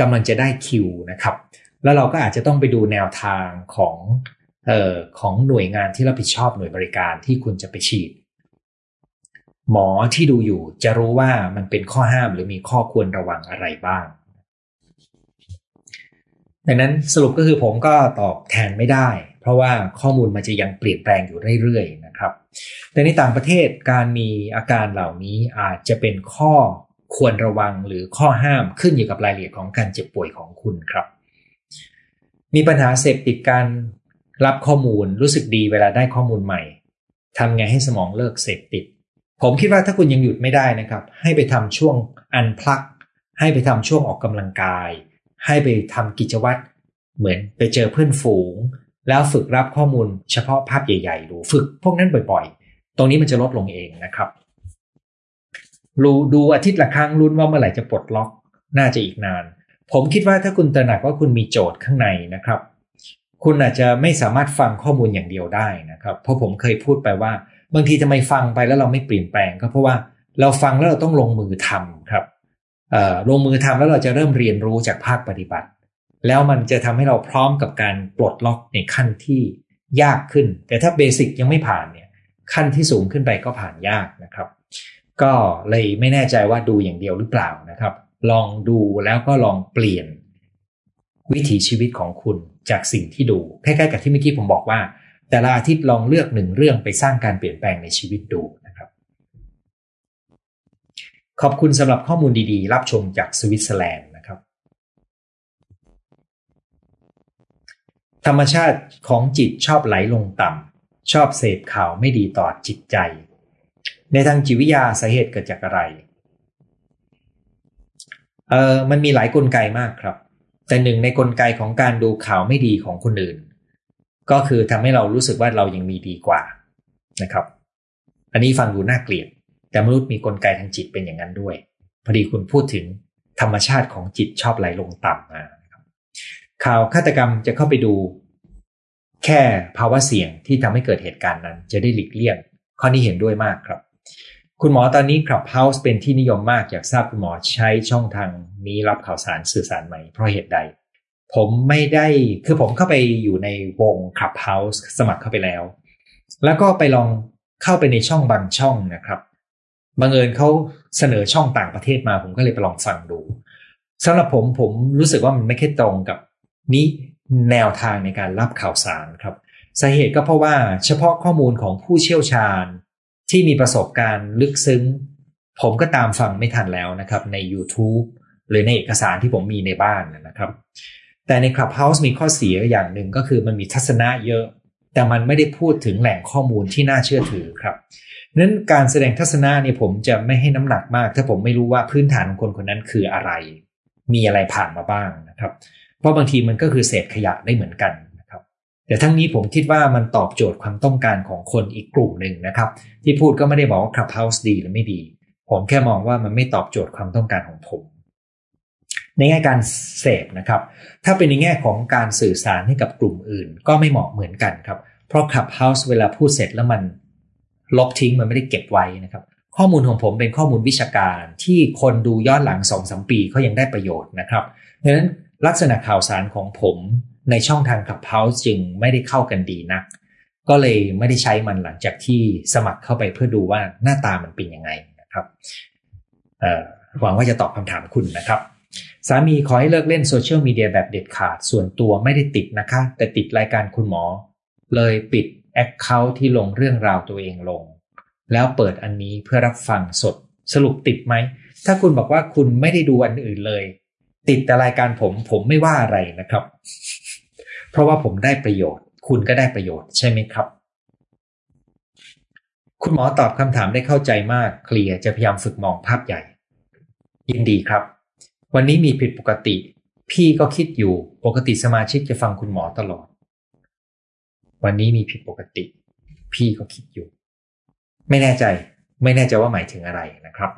กำลังจะได้คิวนะครับ แล้วเราก็อาจจะต้องไปดูแนวทางของ อ่อของหน่วยงานที่รับผิดชอบหน่วยบริการที่คุณจะไปฉีด หมอที่ดูอยู่จะรู้ว่ามันเป็นข้อห้ามหรือมีข้อควรระวังอะไรบ้าง ดังนั้นสรุปก็คือผมก็ตอบแทนไม่ได้ เพราะว่าข้อมูลมันจะยังเปลี่ยนแปลงอยู่เรื่อยๆนะครับ แต่ในต่างประเทศการมีอาการเหล่านี้อาจจะเป็นข้อควรระวังหรือข้อห้ามขึ้นอยู่กับรายละเอียดของการเจ็บป่วยของคุณครับ มีปัญหาเสพติดการ รับข้อมูลรู้สึกดีเวลาได้ข้อมูลใหม่ทำไงให้สมองเลิกเสพติด ผมคิดว่าถ้าคุณยังหยุดไม่ได้นะครับ ให้ไปทำช่วงอันพลัก ให้ไปทำช่วงออกกำลังกาย ให้ไปทำกิจวัตรเหมือนไปเจอเพื่อนฝูง แล้วฝึกรับข้อมูลเฉพาะภาพใหญ่ๆดูฝึกพวกนั้นบ่อยๆ ตรงนี้มันจะลดลงเองนะครับรูดูอาทิตย์ละครั้งลุ้นว่าเมื่อไหร่จะปลดล็อก น่าจะอีกนาน ผมคิดว่าถ้าคุณตระหนักว่าคุณมีโจทย์ข้างในนะครับ คุณอาจจะไม่สามารถฟังข้อมูลอย่างเดียวได้นะครับ เพราะผมเคยพูดไปว่า บางทีทำไมฟังไปแล้วเราไม่เปลี่ยนแปลง ก็เพราะว่าเราฟังแล้วเราต้องลงมือทำครับลงมือทำแล้วเราจะเริ่มเรียนรู้จากภาคปฏิบัติ แล้วมันจะทำให้เราพร้อมกับการปลดล็อกในขั้นที่ยากขึ้น แต่ถ้าเบสิกยังไม่ผ่านเนี่ยขั้นที่สูงขึ้นไปก็ผ่านยากนะครับ ก็เลยไม่แน่ใจว่าดูอย่างเดียวหรือเปล่านะครับ ลองดูแล้วก็ลองเปลี่ยน วิถีชีวิตของคุณจากสิ่งที่ดูคล้ายๆกับที่เมื่อกี้ผมบอกว่า แต่ละอาทิตย์ลองเลือกหนึ่งเรื่องไปสร้างการเปลี่ยนแปลงในชีวิตดูนะครับ ขอบคุณสำหรับข้อมูลดีๆ รับชมจากสวิตเซอร์แลนด์นะครับ ธรรมชาติของจิตชอบไหลลงต่ำชอบเสพข่าวไม่ดีต่อจิตใจ ในทางจิตวิทยาสาเหตุเกิดจากอะไรเออมันมีหลายกลไกมากครับ แต่หนึ่งในกลไกของการดูข่าวไม่ดีของคนอื่น ก็คือทำให้เรารู้สึกว่าเรายังมีดีกว่านะครับ อันนี้ฟังดูน่าเกลียด แต่มนุษย์มีกลไกทางจิตเป็นอย่างนั้นด้วย พอดีคุณพูดถึงธรรมชาติของจิตชอบไหลลงต่ำมาข่าวฆาตกรรมจะเข้าไปดู แค่ภาวะเสี่ยงที่ทำให้เกิดเหตุการณ์นั้น จะได้หลีกเลี่ยง ข้อนี้เห็นด้วยมากครับ คุณหมอตอนนี้ Clubhouse เป็นที่นิยมมากอยากทราบคุณหมอใช้ช่องทางนี้รับข่าวสารสื่อสารไหมเพราะเหตุใด ผมไม่ได้คือผมเข้าไปอยู่ในวง Clubhouse สมัครเข้าไปแล้ว แล้วก็ไปลองเข้าไปในช่องบางช่องนะครับบังเอิญเขาเสนอช่องต่างประเทศมา ผมก็เลยไปลองฟังดูสำหรับผมผมรู้สึกว่ามันไม่ค่ตรงกับนี้แนวทางในการรับข่าวสารครับสาเหตุก็เพราะว่าเฉพาะข้อมูลของผู้เชี่ยวชาญ ที่มีประสบการณ์ลึกซึ้ง ผมก็ตามฟังไม่ทันแล้วนะครับ ใน YouTube หรือในเอกสารที่ผมมีในบ้านนะครับ แต่ใน Clubhouse มีข้อเสียอย่างหนึ่งก็คือมันมีทัศนะเยอะ แต่มันไม่ได้พูดถึงแหล่งข้อมูลที่น่าเชื่อถือครับนั้นการแสดงทัศนะเนี่ยผมจะไม่ให้น้ำหนักมาก ถ้าผมไม่รู้ว่าพื้นฐานของคนคนนั้นคืออะไร มีอะไรผ่านมาบ้างนะครับ เพราะบางทีมันก็คือเศษขยะได้เหมือนกัน แต่ทั้งนี้ผมคิดว่ามันตอบโจทย์ความต้องการของคนอีกกลุ่มหนึ่งนะครับ ที่พูดก็ไม่ได้บอกว่า Clubhouse ดีหรือไม่ดี ผมแค่มองว่ามันไม่ตอบโจทย์ความต้องการของผม ในแง่การเสพนะครับ ถ้าเป็นในแง่ของการสื่อสารให้กับกลุ่มอื่น ก็ไม่เหมาะเหมือนกันครับ เพราะ Clubhouse เวลาพูดเสร็จแล้วมันลบทิ้งมันไม่ได้เก็บไว้นะครับข้อมูลของผมเป็นข้อมูลวิชาการที่คนดูย้อนหลังสองสามปีเขายังได้ประโยชน์นะครับดังนั้นลักษณะข่าวสารของผม ในช่องทาง Clubhouse จึงไม่ได้เข้ากันดีนัก ก็เลยไม่ได้ใช้มันหลังจากที่สมัครเข้าไปเพื่อดูว่าหน้าตามันเป็นยังไงนะครับหวังว่าจะตอบคำถามคุณนะครับ สามีขอให้เลิกเล่นโซเชียลมีเดียแบบเด็ดขาดส่วนตัวไม่ได้ติดนะคะ แต่ติดรายการคุณหมอ เลยปิดแอคเคาท์ที่ลงเรื่องราวตัวเองลง แล้วเปิดอันนี้เพื่อรับฟังสดสรุปติดไหม ถ้าคุณบอกว่าคุณไม่ได้ดูอันอื่นเลย ติดแต่รายการผมผมไม่ว่าอะไรนะครับ เพราะว่าผมได้ประโยชน์ คุณก็ได้ประโยชน์ใช่ไหมครับ คุณหมอตอบคำถามได้เข้าใจมากเคลียร์จะพยายามฝึกมองภาพใหญ่ ยินดีครับ วันนี้มีผิดปกติ พี่ก็คิดอยู่ปกติสมาชิกจะฟังคุณหมอตลอด วันนี้มีผิดปกติ พี่ก็คิดอยู่ ไม่แน่ใจ ไม่แน่ใจว่าหมายถึงอะไรนะครับ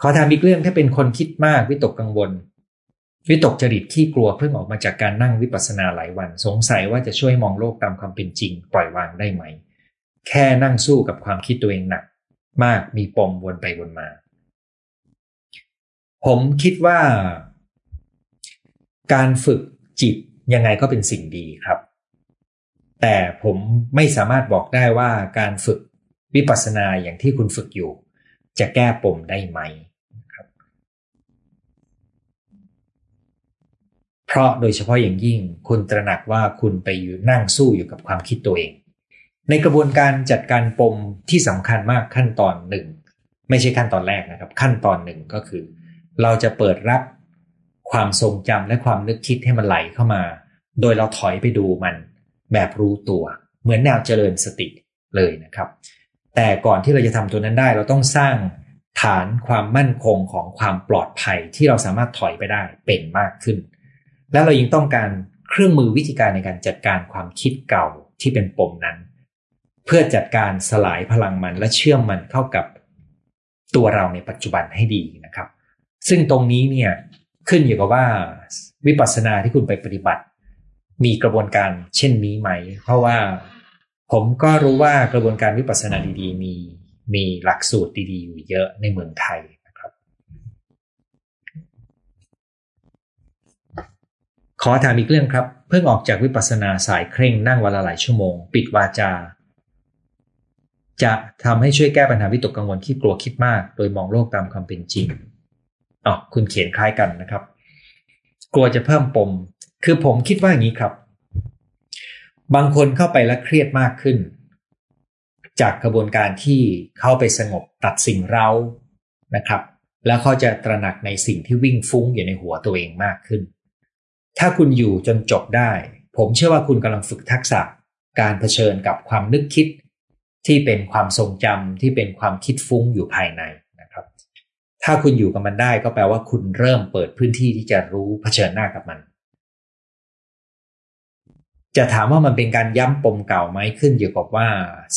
ขอถามอีกเรื่องถ้าเป็นคนคิดมากวิตกกังวล วิตกจริตขี้กลัวเพิ่งออกมาจากการนั่งวิปัสสนาหลายวัน สงสัยว่าจะช่วยมองโลกตามความเป็นจริง ปล่อยวางได้ไหม แค่นั่งสู้กับความคิดตัวเองหนัก มากมีปมวนไปวนมา ผมคิดว่า การฝึกจิตยังไงก็เป็นสิ่งดีครับ แต่ผมไม่สามารถบอกได้ว่าการฝึกวิปัสสนาอย่างที่คุณฝึกอยู่ จะแก้ปมได้ไหมครับ เพราะโดยเฉพาะอย่างยิ่งคุณตระหนักว่าคุณไปอยู่นั่งสู้อยู่กับความคิดตัวเอง ในกระบวนการจัดการปมที่สำคัญมากขั้นตอนหนึ่งไม่ใช่ขั้นตอนแรกนะครับ ขั้นตอนหนึ่งก็คือ เราจะเปิดรับความทรงจำและความนึกคิดให้มันไหลเข้ามา โดยเราถอยไปดูมันแบบรู้ตัว เหมือนแนวเจริญสติเลยนะครับ แต่ก่อนที่เราจะทำตัวนั้นได้ เราต้องสร้างฐานความมั่นคงของความปลอดภัยที่เราสามารถถอยไปได้เป็นมากขึ้น แล้วเรายังต้องการเครื่องมือวิธีการในการจัดการความคิดเก่าที่เป็นปมนั้น เพื่อจัดการสลายพลังมันและเชื่อมมันเข้ากับตัวเราในปัจจุบันให้ดีนะครับ ซึ่งตรงนี้เนี่ยขึ้นอยู่กับว่าวิปัสสนาที่คุณไปปฏิบัติ มีกระบวนการเช่นนี้ไหม เพราะว่าผมก็รู้ว่ากระบวนการวิปัสสนาดีๆ มีมีหลักสูตรดีๆ อยู่เยอะในเมืองไทยนะครับ ขอถามอีกเรื่องครับ เพิ่งออกจากวิปัสสนาสายเคร่งนั่งวันละหลายชั่วโมง ปิดวาจา จะทำให้ช่วยแก้ปัญหาวิตกกังวลที่กลัวคิดมาก โดยมองโลกตามความเป็นจริงอ๋อคุณเขียนคล้ายกันนะครับ กลัวจะเพิ่มปม คือผมคิดว่าอย่างนี้ครับ บางคนเข้าไปแล้วเครียดมากขึ้น จากกระบวนการที่เข้าไปสงบตัดสิ่งเรานะครับ แล้วเขาจะตระหนักในสิ่งที่วิ่งฟุ้งอยู่ในหัวตัวเองมากขึ้น ถ้าคุณอยู่จนจบได้ ผมเชื่อว่าคุณกำลังฝึกทักษะการเผชิญกับความนึกคิด ที่เป็นความทรงจำที่เป็นความคิดฟุ้งอยู่ภายในนะครับ ถ้าคุณอยู่กับมันได้ก็แปลว่าคุณเริ่มเปิดพื้นที่ที่จะรู้เผชิญหน้ากับมัน จะถามว่ามันเป็นการย้ำปมเก่าไหมขึ้นอยู่กับว่า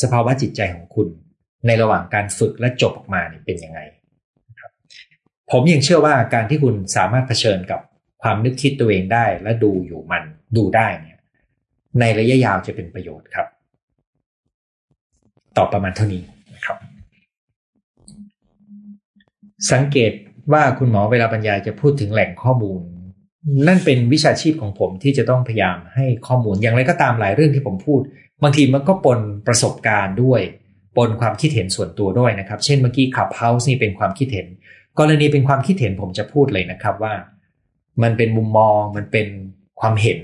สภาวะจิตใจของคุณ ในระหว่างการฝึกและจบออกมาเป็นยังไงผมยังเชื่อว่าการที่คุณสามารถเผชิญกับ ความนึกคิดตัวเองได้และดูอยู่มันดูได้เนี่ยในระยะยาวจะเป็นประโยชน์ครับ ต่อประมาณเท่านี้นะครับ สังเกตว่าคุณหมอเวลาบรรยายจะพูดถึงแหล่งข้อมูล นั่นเป็นวิชาชีพของผมที่จะต้องพยายามให้ข้อมูลอย่างไรก็ตามหลายเรื่องที่ผมพูด บางทีมันก็ปนประสบการณ์ด้วย ปนความคิดเห็นส่วนตัวด้วยนะครับ เช่นเมื่อกี้ขับเฮาส์นี่เป็นความคิดเห็น กรณีเป็นความคิดเห็นผมจะพูดเลยนะครับว่า มันเป็นมุมมองมันเป็นความเห็น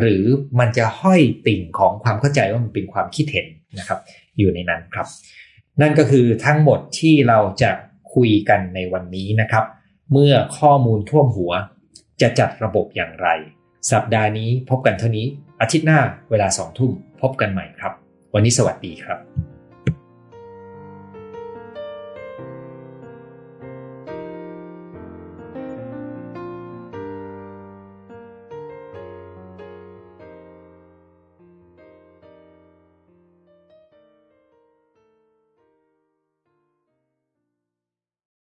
หรือมันจะห้อยติ่งของความเข้าใจว่ามันเป็นความคิดเห็นนะครับ อยู่ในนั้นครับ นั่นก็คือทั้งหมดที่เราจะคุยกันในวันนี้นะครับ เมื่อข้อมูลท่วมหัว จะจัดระบบอย่างไร สัปดาห์นี้พบกันเท่านี้อาทิตย์หน้าเวลาสองทุ่มพบกันใหม่ครับ วันนี้สวัสดีครับ